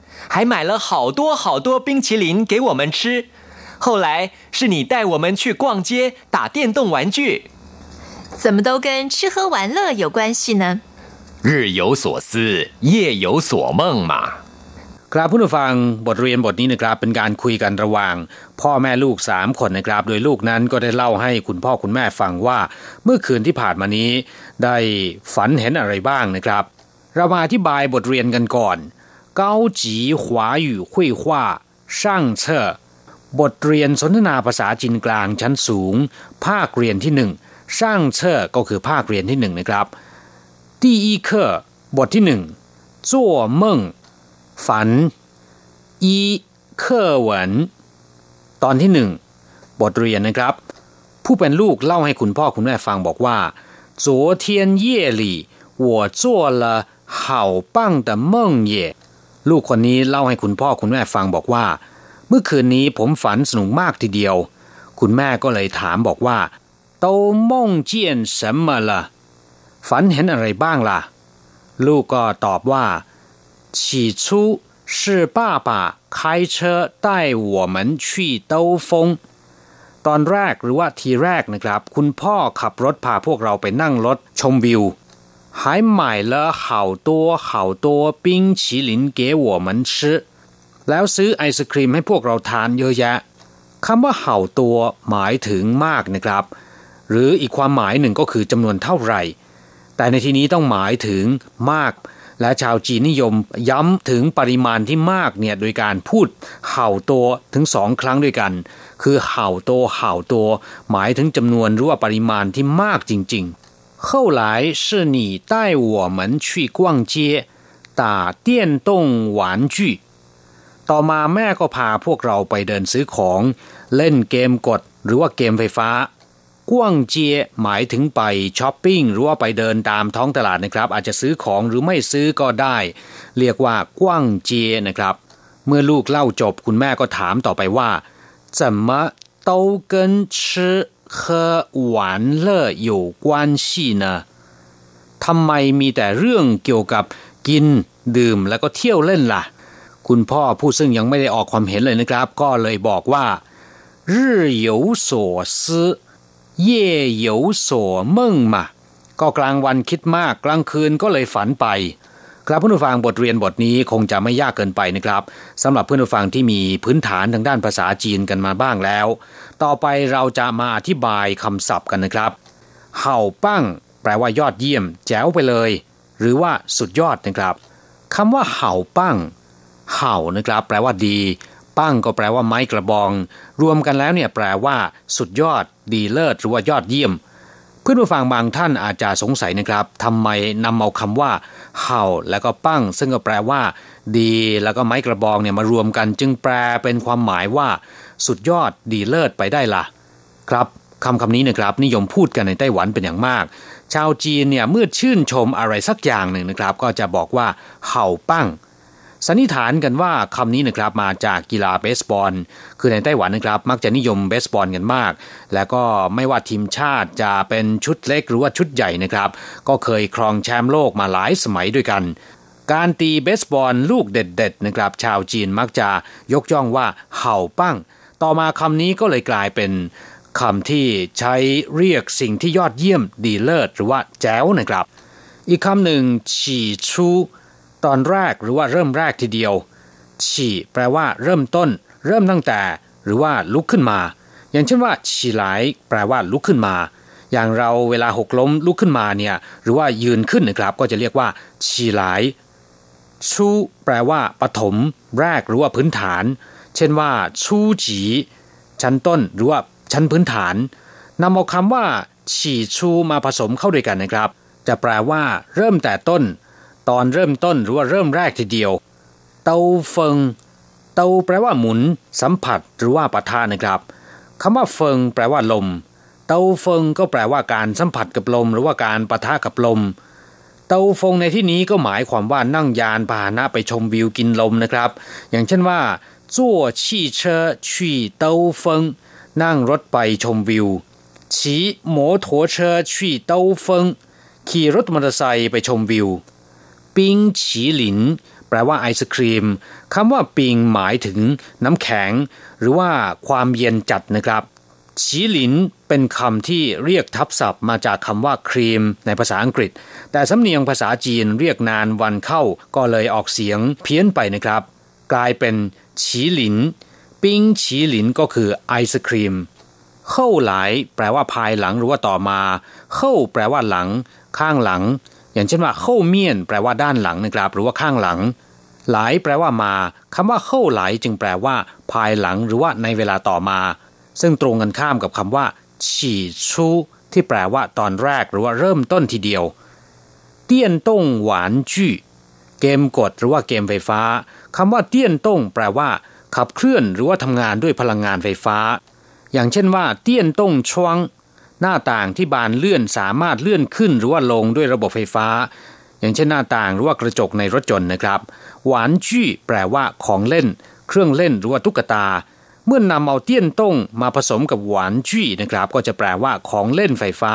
Speaker 6: 还买了好多好多冰淇淋给我们吃。后来是你带我们去逛街打电动玩具。
Speaker 7: 怎么都跟吃喝玩乐有关系呢？
Speaker 6: 日有所思，夜有所梦嘛。
Speaker 8: ครับผู้ฟังบทเรียนบทนี้นะครับเป็นการคุยกันระหว่าง พ่อแม่ลูกสามคนนะครับ โดยลูกนั้นก็ได้เล่าให้คุณพ่อคุณแม่ฟังว่า เมื่อคืนที่ผ่านมานี้ ได้ฝันเห็นอะไรบ้างนะครับ เรามาอธิบายบทเรียนกันก่อน 高级华语绘画上册บทเรียนสนทนาภาษาจีนกลางชั้นสูง ภาคเรียนที่หนึ่งช่างเชอก็คือภาคเรียนที่หนึ่งนะครับ第一课บทที่หนึ่ง做梦ฝันอีเคอร์เหวินตอนที่หนึ่งบทเรียนนะครับ ผู้เป็นลูกเล่าให้คุณพ่อคุณแม่ฟังบอกว่า昨天夜里我做了好棒的梦耶 ลูกคนนี้เล่าให้คุณพ่อคุณแม่ฟังบอกว่า เมื่อคืนนี้ผมฝันสนุกมากทีเดียว คุณแม่ก็เลยถามบอกว่า都梦见什么了ฝันเห็นอะไรบ้างล่ะ ลูกก็ตอบว่า起初是爸爸开车带我们去兜风ตอนแรกหรือว่าทีแรกนะครับ คุณพ่อขับรถพาพวกเราไปนั่งรถชมวิว 还买了好多好多冰淇淋给我们吃แล้วซื้อไอศครีมให้พวกเราทานเยอะแยะคำว่าเห่าตัวหมายถึงมากนะครับ หรืออีกความหมายหนึ่งก็คือจำนวนเท่าไหร่ แต่ในที่นี้ต้องหมายถึงมาก และชาวจีนนิยมย้ำถึงปริมาณที่มากเนี่ยโดยการพูดเห่าตัวถึงสองครั้งด้วยกัน คือเห่าตัวเห่าตัว หมายถึงจำนวนหรือว่าปริมาณที่มากจริงๆ 后来是你带我们去逛街打电动玩具ต่อมาแม่ก็พาพวกเราไปเดินซื้อของ เล่นเกมกด หรือว่าเกมไฟฟ้า กว้างเจียหมายถึงไปช้อปปิ้งหรือว่าไปเดินตามท้องตลาดนะครับ อาจจะซื้อของหรือไม่ซื้อก็ได้ เรียกว่ากว้างเจียนะครับ เมื่อลูกเล่าจบคุณแม่ก็ถามต่อไปว่า怎么都跟吃 喝玩乐有关系呢ทำไมมีแต่เรื่องเกี่ยวกับกิน ดื่มแล้วก็เที่ยวเล่นล่ะ คุณพ่อผู้ซึ่งยังไม่ได้ออกความเห็นเลยนะครับ ก็เลยบอกว่า日有所思เย่有所梦มาก็กลางวันคิดมากกลางคืนก็เลยฝันไป ครับเพื่อนผู้ฟังบทเรียนบทนี้คงจะไม่ยากเกินไปนะครับสำหรับเพื่อนผู้ฟังที่มีพื้นฐานทางด้านภาษาจีนกันมาบ้างแล้ว ต่อไปเราจะมาอธิบายคำศัพท์กันนะครับเห่าปั้ง แปลว่ายอดเยี่ยม แจ๋วไปเลย หรือว่าสุดยอดนะครับคำว่าเห่าปั้งเห่านะครับ แปลว่าดี ปั้งก็แปลว่าไม้กระบอง รวมกันแล้วเนี่ยแปลว่า สุดยอด ดีเลิศหรือว่ายอดเยี่ยม เพื่อนผู้ฟังบางท่านอาจจะสงสัยนะครับทำไมนำเอาคำว่าเห่าแล้วก็ปั้ง ซึ่งก็แปลว่า ดีแล้วก็ไม้กระบองเนี่ยมารวมกัน จึงแปลเป็นความหมายว่า สุดยอดดีเลิศไปได้ล่ะ ครับคำคำนี้นะครับนิยมพูดกันในไต้หวันเป็นอย่างมาก ชาวจีนเนี่ยเมื่อชื่นชมอะไรสักอย่างหนึ่งนะครับ ก็จะบอกว่าเห่าปั้ง สันนิษฐานกันว่าคำนี้นะครับมาจากกีฬาเบสบอล คือในไต้หวันนะครับมักจะนิยมเบสบอลกันมาก แล้วก็ไม่ว่าทีมชาติจะเป็นชุดเล็กหรือว่าชุดใหญ่นะครับ ก็เคยครองแชมป์โลกมาหลายสมัยด้วยกัน การตีเบสบอลลูกเด็ดๆนะครับชาวจีนมักจะยกย่องว่าเห่าปั้ง ต่อมาคำนี้ก็เลยกลายเป็นคำที่ใช้เรียกสิ่งที่ยอดเยี่ยมดีเลิศหรือว่าแจ๋วนะครับ อีกคำหนึ่งฉี่ชู่ ตอนแรกหรือว่าเริ่มแรกทีเดียว ฉี่แปลว่า เริ่มต้น เริ่มตั้งแต่ หรือว่าลุกขึ้นมา อย่างเช่นว่าฉี่ไหลแปลว่าลุกขึ้นมา อย่างเราเวลาหกล้มลุกขึ้นมาเนี่ยหรือว่ายืนขึ้นนะครับ ก็จะเรียกว่า ฉี่ไหลชูแปลว่าปฐมแรกหรือว่าพื้นฐาน เช่นว่า ชูจีชั้นต้นหรือว่าชั้นพื้นฐานนำเอาคำว่า ฉี่ชูมาผสมเข้าด้วยกันนะครับ จะแปลว่า เริ่มแต่ต้น ตอนเริ่มต้นหรือว่าเริ่มแรกทีเดียว เตาเฟิง เตาแปลว่าหมุน สัมผัสหรือว่าปะทะนะครับคำว่าเฟิง แปลว่าลม เตาเฟิงก็แปลว่าการสัมผัสกับลม หรือว่าการปะทะกับลม เตาฟงในที่นี้ก็หมายความว่านั่งยานพาหนะไปชมวิวกินลมนะครับ อย่างเช่นว่าจั่วชี่เชอชี่เตาเฟิงนั่งรถไปชมวิวขี่มอเตอร์เชอชี่เตาเฟิงขี่รถมอเตอร์ไซค์ไปชมวิว ปิงฉีหลิน แปลว่าไอศครีมคำว่าปิงหมายถึงน้ำแข็ง หรือว่าความเย็นจัดนะครับฉีหลินเป็นคำที่เรียกทับศัพท์มาจากคำว่าครีมในภาษาอังกฤษ แต่สำเนียงภาษาจีนเรียกนานวันเข้าก็เลยออกเสียงเพี้ยนไปนะครับ กลายเป็นฉีหลิน ปิ้งฉีหลินก็คือไอศครีมเข้าหลายแปลว่าภายหลังหรือว่าต่อมาเข้าแปลว่าหลัง ข้างหลัง อย่างเช่นว่าเข้าเมียนแปลว่าด้านหลังนะครับ หรือว่าข้างหลัง หลายแปลว่ามาคำว่าเข้าหลายจึงแปลว่า ภายหลังหรือว่าในเวลาต่อมา ซึ่งตรงกันข้ามกับคำว่า ฉี่ชูที่แปลว่าตอนแรกหรือว่าเริ่มต้นทีเดียว เตี้ยนต้งหวานจื้อเกมกดหรือว่าเกมไฟฟ้าคำว่าเตี้ยนต้งแปลว่า ขับเคลื่อนหรือว่าทำงานด้วยพลังงานไฟฟ้า อย่างเช่นว่า เตี้ยนต้งช่วง หน้าต่างที่บานเลื่อนสามารถเลื่อนขึ้นหรือว่าลงด้วยระบบไฟฟ้า อย่างเช่นหน้าต่างหรือว่ากระจกในรถยนต์นะครับ หวานจี้แปลว่าของเล่น เครื่องเล่นหรือว่าตุ๊กตา เมื่อนนำเอาเตี้ยนต้งมาผสมกับหวานจี้นะครับ ก็จะแปลว่าของเล่นไฟฟ้า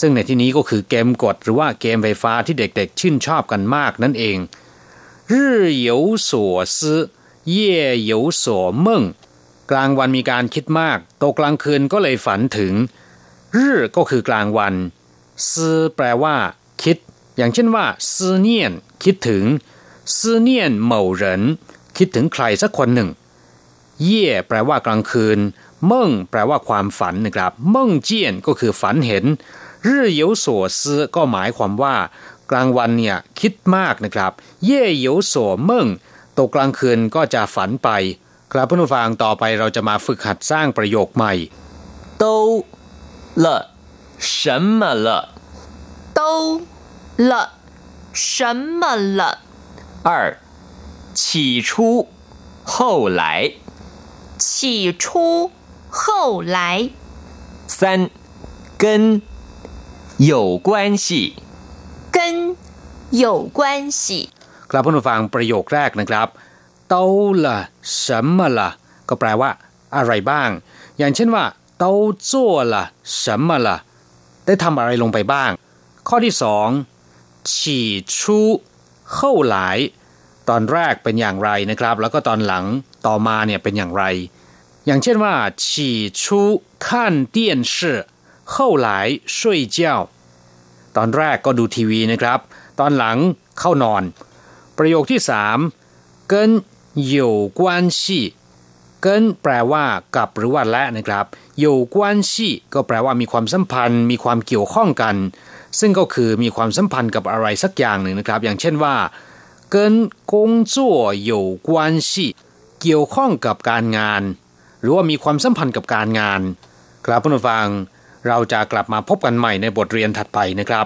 Speaker 8: ซึ่งในที่นี้ก็คือเกมกดหรือว่าเกมไฟฟ้าที่เด็กๆชื่นชอบกันมากนั่นเอง日有所思夜有所梦กลางวันมีการคิดมากตกกลางคืนก็เลยฝันถึง รื่อก็คือกลางวันสื่อแปลว่า คิด อย่างเช่นว่าซื่อเนียนคิดถึงซื่อเนียนเหมาเหรินคิดถึงใครสักคนหนึ่ง เย่แปลว่ากลางคืนเม่งแปลว่าความฝันนะครับเม่งเจียนก็คือฝันเห็นรื่อเยยวสื่อก็หมายความว่า กลางวันเนี่ยคิดมากนะครับ เย่เยยวสวเม่งตกกลางคืนก็จะฝันไป ครับผู้ฟังต่อไปเราจะมาฝึกหัดสร้างประโยคใหม่
Speaker 6: โต 了什么了？
Speaker 7: 都了什么了？
Speaker 6: 二起初后来。
Speaker 7: 起初后来。
Speaker 6: 三跟有关系。
Speaker 7: 跟有关系。
Speaker 8: ครับผู้ฟังประโยคแรกนะครับเต้าละ什么ละก็แปลว่า อะไรบ้าง อย่างเช่นว่า เต้าจั่วละ什么ละได้ทำอะไรลงไปบ้าง ข้อที่สองฉี่ชูเข้าหลาย ตอนแรกเป็นอย่างไรนะครับ แล้วก็ตอนหลังต่อมาเนี่ยเป็นอย่างไร อย่างเช่นว่าฉี่ชู看电视后来睡觉ตอนแรกก็ดูทีวีนะครับ ตอนหลังเข้านอน ประโยคที่สาม跟有关系 เกินแปลว่ากับหรือว่าและนะครับอยู่กวนชีก็แปลว่ามีความสัมพันธ์ มีความเกี่ยวข้องกัน ซึ่งก็คือมีความสัมพันธ์กับอะไรสักอย่างหนึ่งนะครับ อย่างเช่นว่าเกินกงจั่วอยู่กวนชีเกี่ยวข้องกับการงาน หรือว่ามีความสัมพันธ์กับการงาน ครับผู้ฟัง เราจะกลับมาพบกันใหม่ในบทเรียนถัดไปนะครับ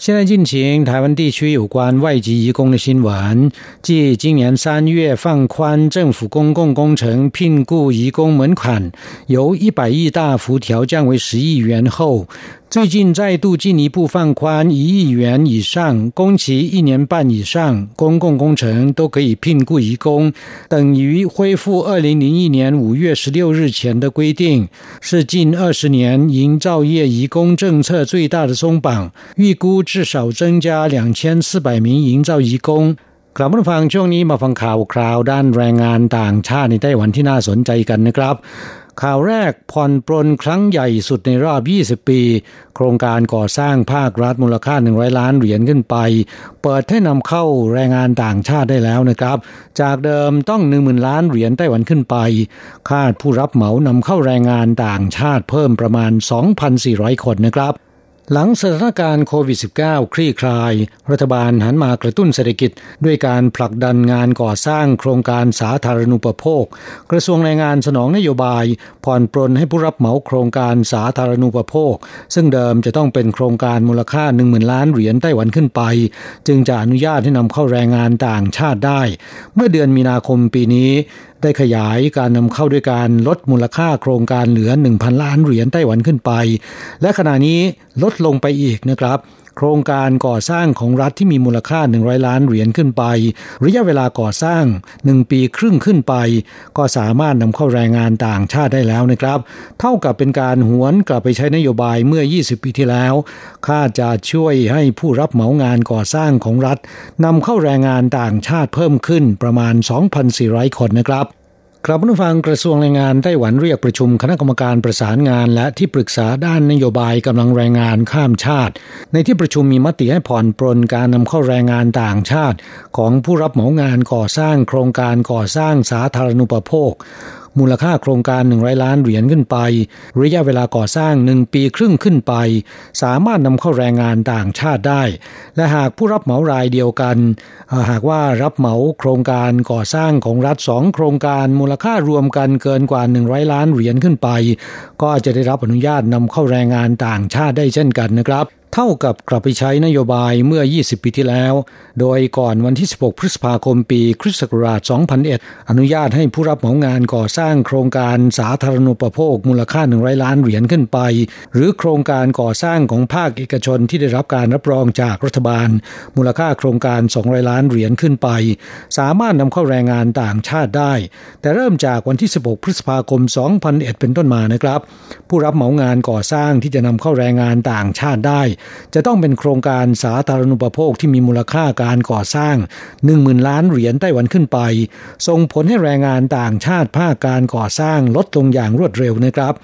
Speaker 1: 现在进行台湾地区有关外籍移工的新闻。继今年三月放宽政府公共工程聘雇移工门槛，由一百亿大幅调降为十亿元后，最近再度进一步放宽一亿元以上、工期一年半以上公共工程都可以聘雇移工，等于恢复二零零一年五月十六日前的规定，是近二十年营造业移工政策最大的松绑。预估至少增加两千四百名营造移工。กลับมาฟังช่วงนี้มาฟังข่าวคราวด้านแรงงานต่างชาติในไต้หวันที่น่าสนใจกันนะครับ ข่าวแรกผ่อนปรนครั้งใหญ่สุดในรอบ 20 ปี โครงการก่อสร้างภาครัฐมูลค่า 100 ล้านเหรียญขึ้นไป เปิดให้นำเข้าแรงงานต่างชาติได้แล้วนะครับ จากเดิมต้อง 10,000 ล้านเหรียญไต้หวันขึ้นไป คาดผู้รับเหมานำเข้าแรงงานต่างชาติเพิ่มประมาณ 2,400 คนนะครับ หลังสถานการณ์โควิด -19 คลี่คลาย รัฐบาลหันมากระตุ้นเศรษฐกิจ ด้วยการผลักดันงานก่อสร้างโครงการสาธารณูปโภค กระทรวงแรงงานสนองนโยบาย ผ่อนปรนให้ผู้รับเหมาโครงการสาธารณูปโภค ซึ่งเดิมจะต้องเป็นโครงการมูลค่า 10,000 ล้านเหรียญไต้หวันขึ้นไป จึงจะอนุญาตให้นำเข้าแรงงานต่างชาติได้ เมื่อเดือนมีนาคมปีนี้ ได้ขยายการนำเข้าด้วยการลดมูลค่าโครงการเหลือ 1,000 ล้านเหรียญไต้หวันขึ้นไป และขณะนี้ลดลงไปอีกนะครับ โครงการก่อสร้างของรัฐที่มีมูลค่า 100 ล้านเหรียญขึ้นไป ระยะเวลาก่อสร้าง 1 ปีครึ่งขึ้นไป ก็สามารถนำเข้าแรงงานต่างชาติได้แล้วนะครับ เท่ากับเป็นการหวนกลับไปใช้นโยบายเมื่อ 20 ปีที่แล้วค่าจะช่วยให้ผู้รับเหมางานก่อสร้างของรัฐนำเข้าแรงงานต่างชาติเพิ่มขึ้นประมาณ 2,400 คนนะครับ กลับผู้ฟังกระทรวงแรงงานไต้หวันเรียกประชุมคณะกรรมการประสานงาน และที่ปรึกษาด้านนโยบายกำลังแรงงานข้ามชาติ ในที่ประชุมมีมติให้ผ่อนปรนการนำเข้าแรงงานต่างชาติ ของผู้รับเหมางานก่อสร้างโครงการก่อสร้างสาธารณูปโภค มูลค่าโครงการ 100 ล้านเหรียญขึ้นไป ระยะเวลาก่อสร้าง 1 ปีครึ่งขึ้นไป สามารถนำเข้าแรงงานต่างชาติได้ และหากผู้รับเหมารายเดียวกัน หากว่ารับเหมาโครงการก่อสร้างของรัฐสองโครงการมูลค่ารวมกันเกินกว่า 100 ล้านเหรียญขึ้นไป ก็จะได้รับอนุญาตนำเข้าแรงงานต่างชาติได้เช่นกันนะครับ เท่ากับกลับไปใช้นโยบายเมื่อ 20 ปีที่แล้ว โดยก่อนวันที่ 16 พฤษภาคมปีคริสต์ศักราช 2001 อนุญาตให้ผู้รับเหมางานก่อสร้างโครงการสาธารณูปโภคมูลค่า 100 ล้านเหรียญขึ้นไป หรือโครงการก่อสร้างของภาคเอกชนที่ได้รับการรับรองจากรัฐบาล มูลค่าโครงการ 200 ล้านเหรียญขึ้นไป สามารถนำเข้าแรงงานต่างชาติได้ แต่เริ่มจากวันที่ 16 พฤษภาคม 2001 เป็นต้นมานะครับ ผู้รับเหมางานก่อสร้างที่จะนำเข้าแรงงานต่างชาติได้จะต้องเป็นโครงการสาธารณูปโภคที่มีมูลค่าการก่อสร้าง 10,000 ล้านเหรียญไต้หวันขึ้นไป ส่งผลให้แรงงานต่างชาติภาคการก่อสร้างลดลงอย่างรวดเร็วนะครับ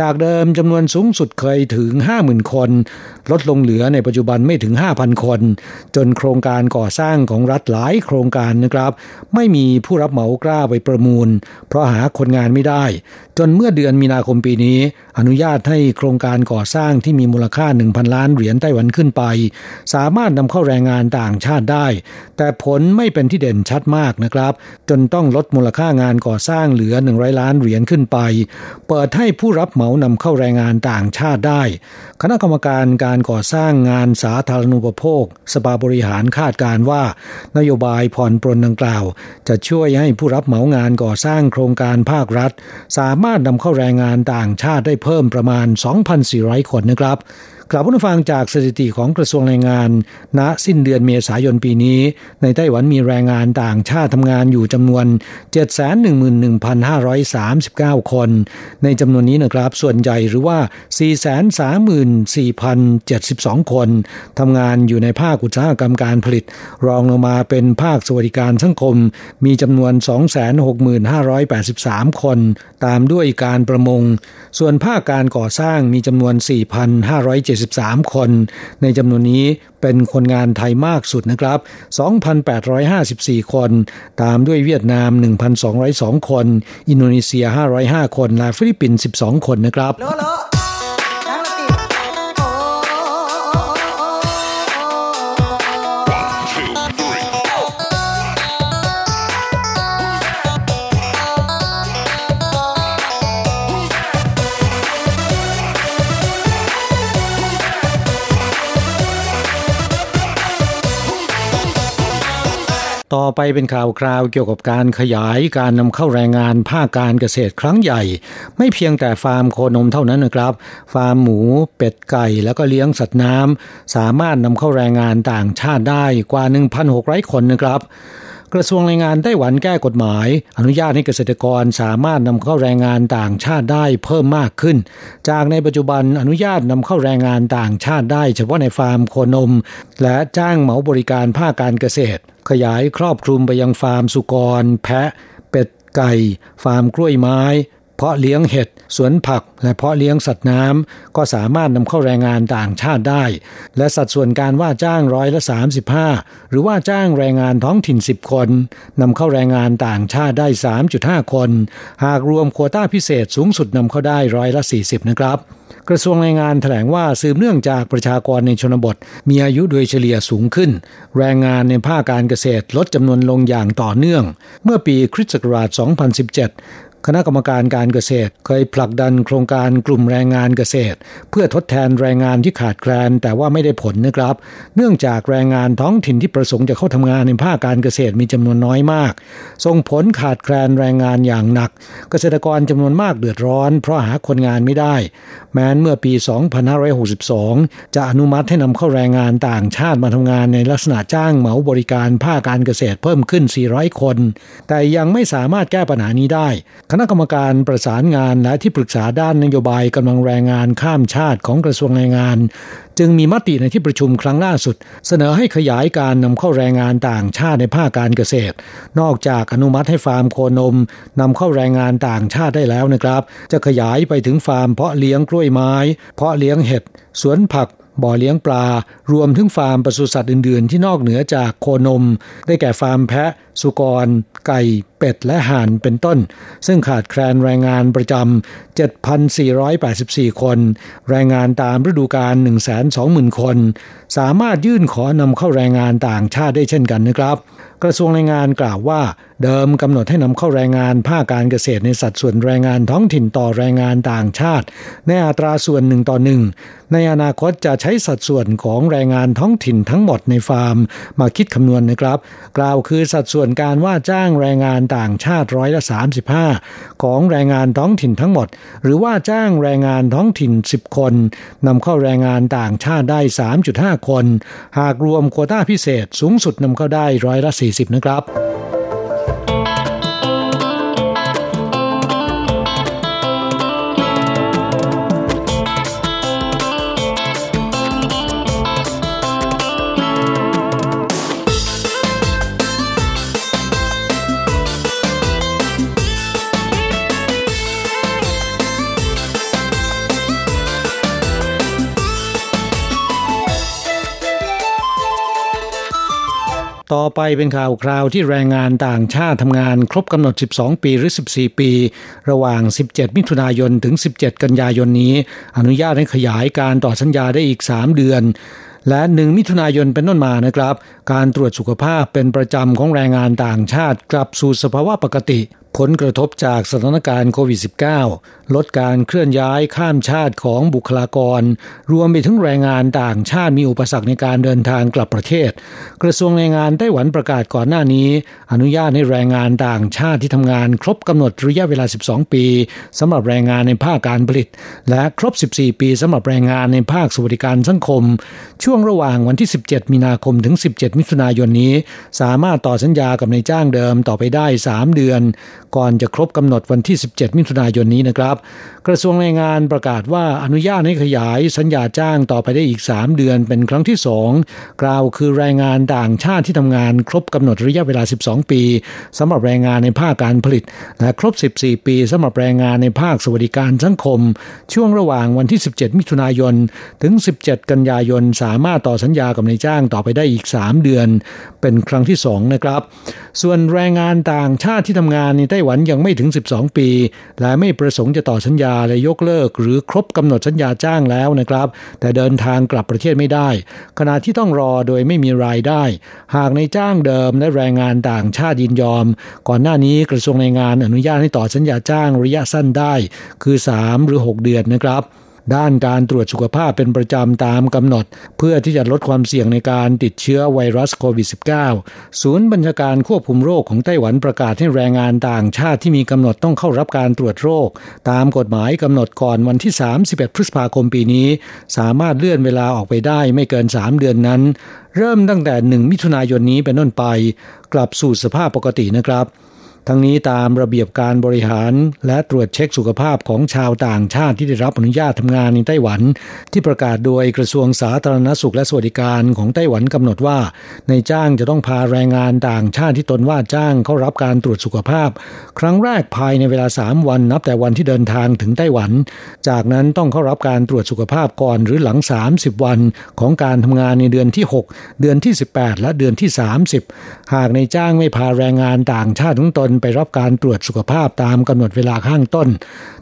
Speaker 1: จากเดิมจำนวนสูงสุดเคยถึง 50,000 คนลดลงเหลือในปัจจุบันไม่ถึง 5,000 คน จนโครงการก่อสร้างของรัฐหลายโครงการนะครับ ไม่มีผู้รับเหมากล้าไปประมูล เพราะหาคนงานไม่ได้ จนเมื่อเดือนมีนาคมปีนี้ อนุญาตให้โครงการก่อสร้างที่มีมูลค่า 1,000 ล้านเหรียญไต้หวันขึ้นไป สามารถนำเข้าแรงงานต่างชาติได้ แต่ผลไม่เป็นที่เด่นชัดมากนะครับ จนต้องลดมูลค่างานก่อสร้างเหลือ 100 ล้านเหรียญขึ้นไป เปิดให้ผู้รับเหมานำเข้าแรงงานต่างชาติได้ คณะกรรมการการการก่อสร้างงานสาธารณูปโภค สภาบริหารคาดการว่า นโยบายผ่อนปรนดังกล่าว จะช่วยให้ผู้รับเหมางานก่อสร้างโครงการภาครัฐ สามารถนำเข้าแรงงานต่างชาติได้เพิ่มประมาณ 2,400 คนนะครับ กลับผู้ฟังจากสถิติของกระทรวงแรงงาน ณ สิ้นเดือนเมษายนปีนี้ ในไต้หวันมีแรงงานต่างชาติทำงานอยู่จำนวน 711,539 คน ในจำนวนนี้นะครับ ส่วนใหญ่หรือว่า 434,072 คนทำงานอยู่ในภาคอุตสาหกรรมการผลิต รองลงมาเป็นภาคสวัสดิการสังคม มีจำนวน 265,583 คน ตามด้วยการประมง ส่วนภาคการก่อสร้างมีจำนวน 4,574 13คน ในจำนวนนี้เป็นคนงานไทยมากสุดนะครับ 2,854 คน ตามด้วยเวียดนาม 1,202 คน อินโดนีเซีย 505 คน และฟิลิปปินส์ 12 คนนะครับ อไปเป็นข่าวคราวเกี่ยวกับการขยายการนำเข้าแรงงานภาคการเกษตรครั้งใหญ่ ไม่เพียงแต่ฟาร์มโคนมเท่านั้นนะครับ ฟาร์มหมู เป็ดไก่ แล้วก็เลี้ยงสัตว์น้ำสามารถนำเข้าแรงงานต่างชาติได้กว่า 1,600 คนนะครับ กระทรวงแรงงานไต้หวันแก้กฎหมาย อนุญาตให้เกษตรกรสามารถนำเข้าแรงงานต่างชาติได้เพิ่มมากขึ้น จากในปัจจุบันอนุญาตนำเข้าแรงงานต่างชาติได้ เฉพาะในฟาร์มโคนม และจ้างเหมาบริการภาคการเกษตร ขยายครอบคลุมไปยังฟาร์มสุกร แพะ เป็ดไก่ ฟาร์มกล้วยไม้ เพาะเลี้ยงเห็ด สวนผักและเพาะเลี้ยงสัตว์น้ำก็สามารถนำเข้าแรงงานต่างชาติได้ และสัดส่วนการว่าจ้างร้อยละ35 หรือว่าจ้างแรงงานท้องถิ่น 10 คนนำเข้าแรงงานต่างชาติได้ 3.5 คน หากรวมโควต้าพิเศษสูงสุดนำเข้าได้ร้อยละ 40 นะครับกระทรวงแรงงานแถลงว่าสืบเนื่องจากประชากรในชนบท มีอายุโดยเฉลี่ยสูงขึ้น แรงงานในภาคการเกษตรลดจำนวนลงอย่างต่อเนื่อง เมื่อปีคริสต์ศักราช 2017 คณะกรรมการการเกษตร เคยผลักดันโครงการกลุ่มแรงงานเกษตร เพื่อทดแทนแรงงานที่ขาดแคลนแต่ว่าไม่ได้ผลนะครับ เนื่องจากแรงงานท้องถิ่นที่ประสงค์จะเข้าทำงานในภาคการเกษตรมีจำนวนน้อยมาก ส่งผลขาดแคลนแรงงานอย่างหนัก เกษตรกรจำนวนมากเดือดร้อน เพราะหาคนงานไม่ได้ แม้นเมื่อปี 2562 จะอนุมัติให้นำเข้าแรงงานต่างชาติมาทำงานในลักษณะจ้างเหมาบริการภาคการเกษตรเพิ่มขึ้น 400 คน แต่ยังไม่สามารถแก้ปัญหานี้ได้คณะกรรมการประสานงานและที่ปรึกษาด้านนโยบายกำลังแรงงานข้ามชาติของกระทรวงแรงงาน จึงมีมติในที่ประชุมครั้งล่าสุด เสนอให้ขยายการนำเข้าแรงงานต่างชาติในภาคการเกษตร นอกจากอนุมัติให้ฟาร์มโคนมนำเข้าแรงงานต่างชาติได้แล้วนะครับ จะขยายไปถึงฟาร์มเพาะเลี้ยงกล้วยไม้ เพาะเลี้ยงเห็ดสวนผัก บ่อเลี้ยงปลา รวมถึงฟาร์มปศุสัตว์อื่น ๆ ที่นอกเหนือจากโคนม ได้แก่ฟาร์มแพะ สุกร ไก่ เป็ด และห่านเป็นต้น ซึ่งขาดแคลนแรงงานประจำ 7,484 คน แรงงานตามฤดูกาล120,000 คน สามารถยื่นขอนำเข้าแรงงานต่างชาติได้เช่นกันนะครับ กระทรวงแรงงานกล่าวว่า เดิมกำหนดให้นำเข้าแรงงานภาคการเกษตรในสัดส่วนแรงงานท้องถิ่นต่อแรงงานต่างชาติ ในอัตราส่วนหนึ่งต่อหนึ่งในอนาคตจะใช้สัดส่วนของแรงงานท้องถิ่นทั้งหมดในฟาร์ม มาคิดคำนวณนะครับ กล่าวคือสัดส่วนการว่าจ้างแรงงานต่างชาติร้อยละ35 ของแรงงานท้องถิ่นทั้งหมด หรือว่าจ้างแรงงานท้องถิ่น 10 คนนำเข้าแรงงานต่างชาติได้ 3.5 คน หากรวมโควต้าพิเศษสูงสุดนำเข้าได้ร้อยละ40 นะครับ ต่อไปเป็นข่าวคราวที่แรงงานต่างชาติทำงานครบกำหนด 12 ปีหรือ 14 ปี ระหว่าง 17 มิถุนายนถึง 17 กันยายนนี้ อนุญาตให้ขยายการต่อสัญญาได้อีก 3 เดือน และ 1 มิถุนายนเป็นต้นมานะครับ การตรวจสุขภาพเป็นประจำของแรงงานต่างชาติกลับสู่สภาวะปกติ ผลกระทบจากสถานการณ์โควิด -19 ลดการเคลื่อนย้ายข้ามชาติของบุคลากร รวมไปถึงแรงงานต่างชาติมีอุปสรรคในการเดินทางกลับประเทศ กระทรวงแรงงานไต้หวันประกาศก่อนหน้านี้ อนุญาตให้แรงงานต่างชาติที่ทำงานครบกำหนดระยะเวลา 12 ปีสำหรับแรงงานในภาคการผลิต และครบ 14 ปีสำหรับแรงงานในภาคสวัสดิการสังคม ช่วงระหว่างวันที่ 17 มีนาคมถึง 17 มิถุนายนนี้ สามารถต่อสัญญากับนายจ้างเดิมต่อไปได้ 3 เดือนก่อนจะครบกำหนดวันที่ 17 มิถุนายนนี้นะครับ กระทรวงแรงงานประกาศว่าอนุญาตให้ขยายสัญญาจ้างต่อไปได้อีก 3 เดือนเป็นครั้งที่ 2 กล่าวคือแรงงานต่างชาติที่ทำงานครบกำหนดระยะเวลา 12 ปีสำหรับแรงงานในภาคการผลิตและครบ 14 ปีสำหรับแรงงานในภาคสวัสดิการสังคม ช่วงระหว่างวันที่ 17 มิถุนายน ถึง 17 กันยายน สามารถต่อสัญญากับนายจ้างต่อไปได้อีก 3 เดือน เป็นครั้งที่ 2 นะครับ ส่วนแรงงานต่างชาติที่ทำงานในไต้หวันยังไม่ถึง 12 ปี และไม่ประสงค์จะต่อสัญญาและยกเลิก หรือครบกำหนดสัญญาจ้างแล้วนะครับ แต่เดินทางกลับประเทศไม่ได้ ขณะที่ต้องรอโดยไม่มีรายได้ หากในจ้างเดิมและแรงงานต่างชาติยินยอม ก่อนหน้านี้กระทรวงแรงงานอนุญาตให้ต่อสัญญาจ้างระยะสั้นได้ คือ 3 หรือ 6 เดือนนะครับ ด้านการตรวจสุขภาพเป็นประจำตามกำหนด เพื่อที่จะลดความเสี่ยงในการติดเชื้อไวรัสโควิด -19 ศูนย์บัญชาการควบคุมโรคของไต้หวันประกาศให้แรงงานต่างชาติที่มีกำหนดต้องเข้ารับการตรวจโรค ตามกฎหมายกำหนดก่อนวันที่ 31 พฤษภาคมปีนี้ สามารถเลื่อนเวลาออกไปได้ไม่เกิน 3 เดือนนั้น เริ่มตั้งแต่ 1 มิถุนายนนี้เป็นต้นไป กลับสู่สภาพปกตินะครับ ทั้งนี้ตามระเบียบการบริหาร และตรวจเช็คสุขภาพของชาวต่างชาติที่ได้รับอนุญาตทำงานในไต้หวัน ที่ประกาศโดยกระทรวงสาธารณสุขและสวัสดิการของไต้หวันกำหนดว่าในจ้างจะต้องพาแรงงานต่างชาติที่ตนว่าจ้างเข้ารับการตรวจสุขภาพ ครั้งแรกภายในเวลา 3 วันนับแต่วันที่เดินทางถึงไต้หวัน จากนั้นต้องเข้ารับการตรวจสุขภาพก่อนหรือหลัง 30 วันของการทำงานในเดือนที่ 6 เดือนที่ 18 และเดือนที่ 30 หากในจ้างไม่พาแรงงานต่างชาติของตนไปรับการตรวจสุขภาพตามกำหนดเวลาข้างต้น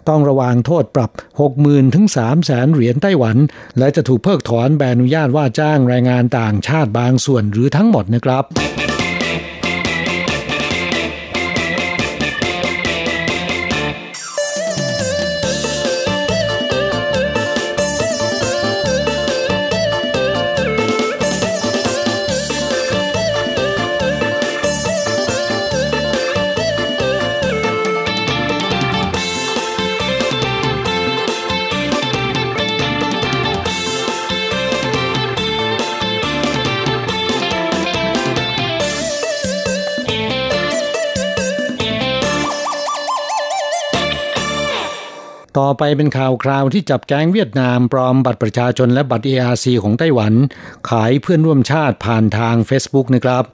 Speaker 1: ต้องระวางโทษปรับ 60,000ถึง3แสนเหรียญไต้หวัน และจะถูกเพิกถอนใบอนุญาตว่าจ้างแรงงานต่างชาติบางส่วนหรือทั้งหมดนะครับ ต่อไปเป็นข่าวคราวที่จับแก๊งเวียดนามปลอมบัตรประชาชนและบัตร ARC ของไต้หวัน ขายเพื่อนร่วมชาติผ่านทาง Facebook นะครับ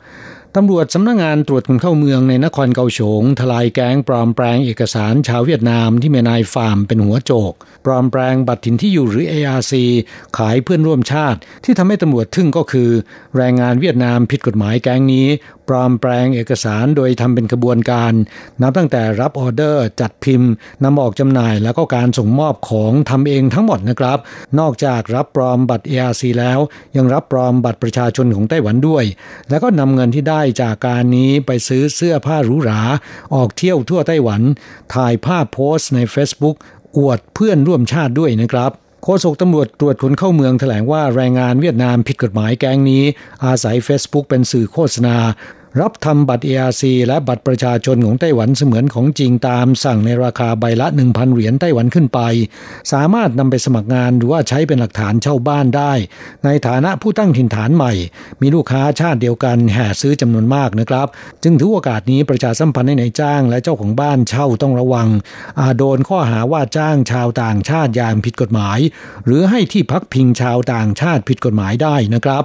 Speaker 1: ตำรวจสำนักงงานตรวจคนเข้าเมืองในนครเกาฉงทลายแก๊งปลอมแปลงเอกสารชาวเวียดนามที่มีนายฟาร์มเป็นหัวโจก ปลอมแปลงบัตรถิ่นที่อยู่หรือ ARC ขายเพื่อนร่วมชาติ ที่ทำให้ตำรวจทึ่งก็คือ แรงงานเวียดนามผิดกฎหมายแก๊งนี้ปลอมแปลงเอกสารโดยทำเป็นกระบวนการ นับตั้งแต่รับออเดอร์ จัดพิมพ์นำออกจำหน่ายแล้วก็การส่งมอบของทำเองทั้งหมดนะครับ นอกจากรับปลอมบัตร ARC แล้ว ยังรับปลอมบัตรประชาชนของไต้หวันด้วย แล้วก็นำเงินที่ได้จากการนี้ไปซื้อเสื้อผ้าหรูหราออกเที่ยวทั่วไต้หวัน ถ่ายภาพโพสต์ใน Facebook อวดเพื่อนร่วมชาติด้วยนะครับ โฆษกตำรวจตรวจคนเข้าเมืองแถลงว่าแรงงานเวียดนามผิดกฎหมายแก๊งนี้ อาศัย Facebook เป็นสื่อโฆษณา รับทำบัตร ARC และบัตรประชาชนของไต้หวันเสมือนของจริงตามสั่งในราคาใบละ 1,000 เหรียญไต้หวันขึ้นไป สามารถนำไปสมัครงานหรือว่าใช้เป็นหลักฐานเช่าบ้านได้ ในฐานะผู้ตั้งถิ่นฐานใหม่ มีลูกค้าชาติเดียวกันแห่ซื้อจำนวนมากนะครับ จึงถือโอกาสนี้ประชาสัมพันธ์ให้ในายจ้าง และเจ้าของบ้านเช่าต้องระวัง อาจโดนข้อหาว่าจ้างชาวต่างชาติอย่างผิดกฎหมาย หรือให้ที่พักพิงชาวต่างชาติผิดกฎหมายได้นะครับ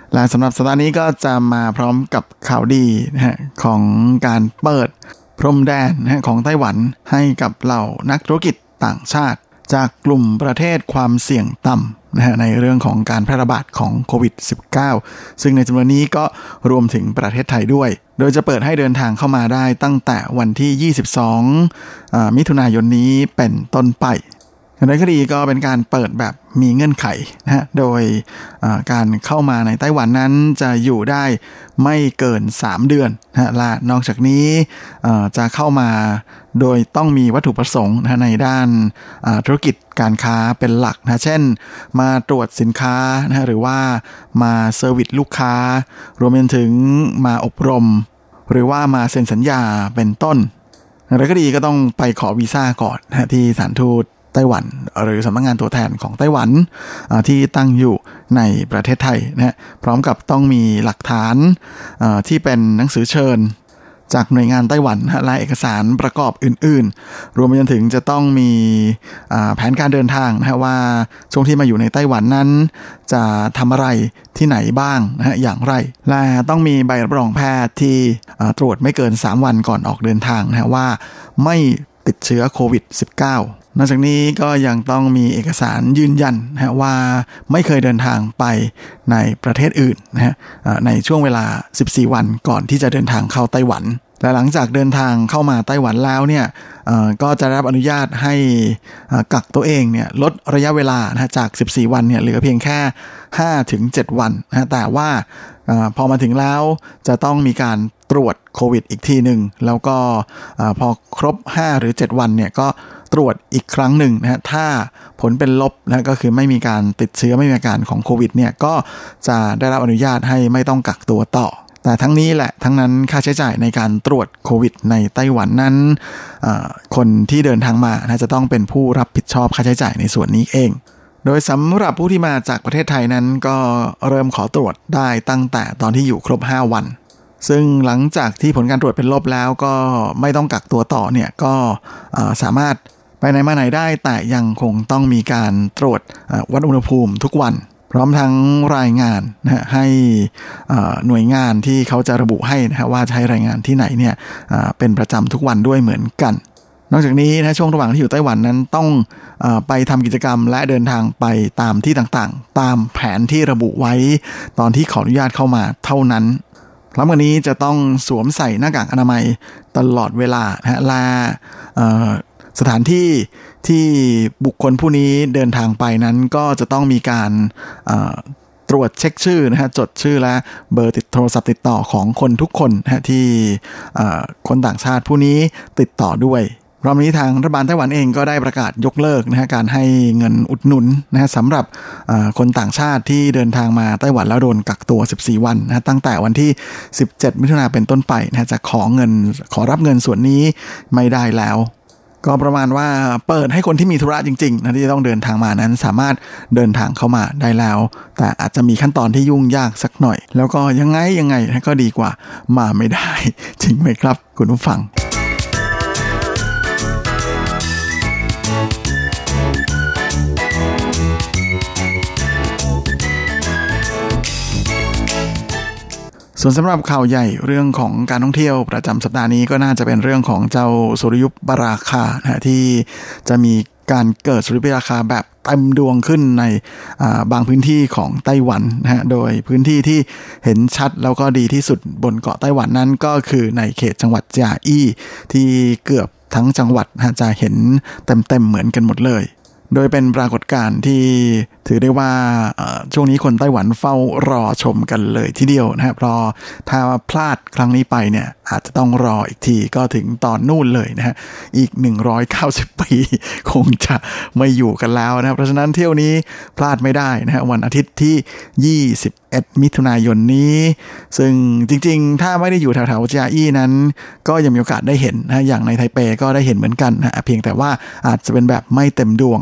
Speaker 9: และสำหรับสัปดาห์นี้ก็จะมาพร้อมกับข่าวดีนะฮะของการเปิดพรมแดนนะของไต้หวันให้กับเหล่านักธุรกิจต่างชาติ จากกลุ่มประเทศความเสี่ยงต่ำนะฮะในเรื่องของการแพร่ระบาดของโควิด -19 ซึ่งในจำนวนนี้ก็รวมถึงประเทศไทยด้วย โดยจะเปิดให้เดินทางเข้ามาได้ตั้งแต่วันที่ 22 มิถุนายนนี้เป็นต้นไป อย่างไรก็ดีก็เป็นการเปิดแบบมีเงื่อนไขนะฮะ โดยการเข้ามาในไต้หวันนั้นจะอยู่ได้ไม่เกิน 3 เดือนนะฮะและนอกจากนี้จะเข้ามาโดยต้องมีวัตถุประสงค์นะในด้านธุรกิจการค้าเป็นหลักนะเช่น มาตรวจสินค้านะฮะหรือว่ามา service ลูกค้า รวมไปถึงมาอบรม หรือว่ามาเซ็นสัญญาเป็นต้นอย่างไรก็ดีก็ต้องไปขอวีซ่าก่อนนะฮะที่สถานทูต ไต้หวัน หรือสำนักงานตัวแทนของไต้หวันที่ตั้งอยู่ในประเทศไทยนะฮะพร้อมกับต้องมีหลักฐานที่เป็นหนังสือเชิญจากหน่วยงานไต้หวันนะฮะและเอกสารประกอบอื่น ๆ รวมไปจนถึงจะต้องมีอ่าแผนการเดินทางนะฮะว่าช่วงที่มาอยู่ในไต้หวันนั้น จะทำอะไรที่ไหนบ้างนะฮะอย่างไร และต้องมีใบรับรองแพทย์ที่ตรวจไม่เกิน 3 วันก่อนออกเดินทางนะฮะว่าไม่ติดเชื้อโควิด -19 นอกจากนี้ก็ยังต้องมีเอกสารยืนยันนะว่าไม่เคยเดินทางไปในประเทศอื่นนะฮะในช่วงเวลา 14 วันก่อนที่จะเดินทางเข้าไต้หวันและหลังจากเดินทางเข้ามาไต้หวันแล้วเนี่ยก็จะรับอนุญาตให้กักตัวเองเนี่ยลดระยะเวลานะจาก 14 วันเนี่ยเหลือเพียงแค่ 5 ถึง 7 วันนะแต่ว่าอพอมาถึงแล้วจะต้องมีการตรวจโควิดอีกทีหนึ่งแล้วก็อพอครบ 5 หรือ 7 วันเนี่ยก็ ตรวจอีกครั้งหนึ่งนะฮะถ้าผลเป็นลบนะก็คือไม่มีการติดเชื้อไม่มีอาการของโควิดเนี่ยก็จะได้รับอนุญาตให้ไม่ต้องกักตัวต่อ แต่ทั้งนี้แหละทั้งนั้นค่าใช้จ่ายในการตรวจโควิดในไต้หวันนั้น คนที่เดินทางมาจะต้องเป็นผู้รับผิดชอบค่าใช้จ่ายในส่วนนี้เองโดยสำหรับผู้ที่มาจากประเทศไทยนั้นก็เริ่มขอตรวจได้ตั้งแต่ตอนที่อยู่ครบ 5 วัน ซึ่งหลังจากที่ผลการตรวจเป็นลบแล้วก็ไม่ต้องกักตัวต่อเนี่ยก็สามารถ ไปไหนมาไหนได้แต่ยังคงต้องมีการตรวจวัดอุณหภูมิทุกวัน พร้อมทั้งรายงานนะฮะให้หน่วยงานที่เขาจะระบุให้นะฮะว่าจะให้รายงานที่ไหนเนี่ยเป็นประจำทุกวันด้วยเหมือนกัน นอกจากนี้นะช่วงระหว่างที่อยู่ไต้หวันนั้นต้องอไปทำกิจกรรมและเดินทางไปตามที่ต่างๆ ตามแผนที่ระบุไว้ตอนที่ขออนุญาตเข้ามาเท่านั้นพร้อมกันนี้จะต้องสวมใส่หน้ากากอนามัยตลอดเวลานะฮะและ สถานที่ที่บุคคลผู้นี้เดินทางไปนั้นก็จะต้องมีการตรวจเช็คชื่อนะฮะจดชื่อและเบอร์ติดโทรศัพท์ติดต่อของคนทุกคนนะฮะที่คนต่างชาติผู้นี้ติดต่อด้วยรอบนี้ทางรัฐบาลไต้หวันเองก็ได้ประกาศยกเลิกนะฮะการให้เงินอุดหนุนนะฮะสำหรับคนต่างชาติที่เดินทางมาไต้หวันแล้วโดนกักตัว 14 วันนะะตั้งแต่วันที่ 17 มิถุนาเป็นต้นไปนะะจะขอเงินขอรับเงินส่วนนี้ไม่ได้แล้ว ก็ประมาณว่าเปิดให้คนที่มีธุระจริงๆนะที่จะต้องเดินทางมานั้นสามารถเดินทางเข้ามาได้แล้ว แต่อาจจะมีขั้นตอนที่ยุ่งยากสักหน่อย แล้วก็ยังไงยังไงก็ดีกว่ามาไม่ได้จริงไหมครับ คุณผู้ฟัง ส่วนสำหรับข่าวใหญ่เรื่องของการท่องเที่ยวประจำสัปดาห์นี้ก็น่าจะเป็นเรื่องของเจ้าสุริยุปราคานะที่จะมีการเกิดสุริยุปราคาแบบเต็มดวงขึ้นในบางพื้นที่ของไต้หวันนะฮะ โดยพื้นที่ที่เห็นชัดแล้วก็ดีที่สุดบนเกาะไต้หวันนั้นก็คือในเขตจังหวัดจ่าอี้ที่เกือบทั้งจังหวัดจะเห็นเต็มๆเหมือนกันหมดเลย โดยเป็นปรากฏการณ์ที่ถือได้ว่าช่วงนี้คนไต้หวันเฝ้ารอชมกันเลยทีเดียวนะครับรอถ้าพลาดครั้งนี้ไปเนี่ยอาจจะต้องรออีกทีก็ถึงตอนนู่นเลยนะฮะอีก 190 ปี คงจะไม่อยู่กันแล้วนะครับเพราะฉะนั้นเที่ยวนี้พลาดไม่ได้นะฮะวันอาทิตย์ที่ 21 มิถุนายนนี้ ซึ่งจริงๆ ถ้าไม่ได้อยู่แถวๆจีอี้นั้น ก็ยังมีโอกาสได้เห็นนะอย่างในไทเปก็ได้เห็นเหมือนกันนะเพียงแต่ว่าอาจจะเป็นแบบไม่เต็มดวง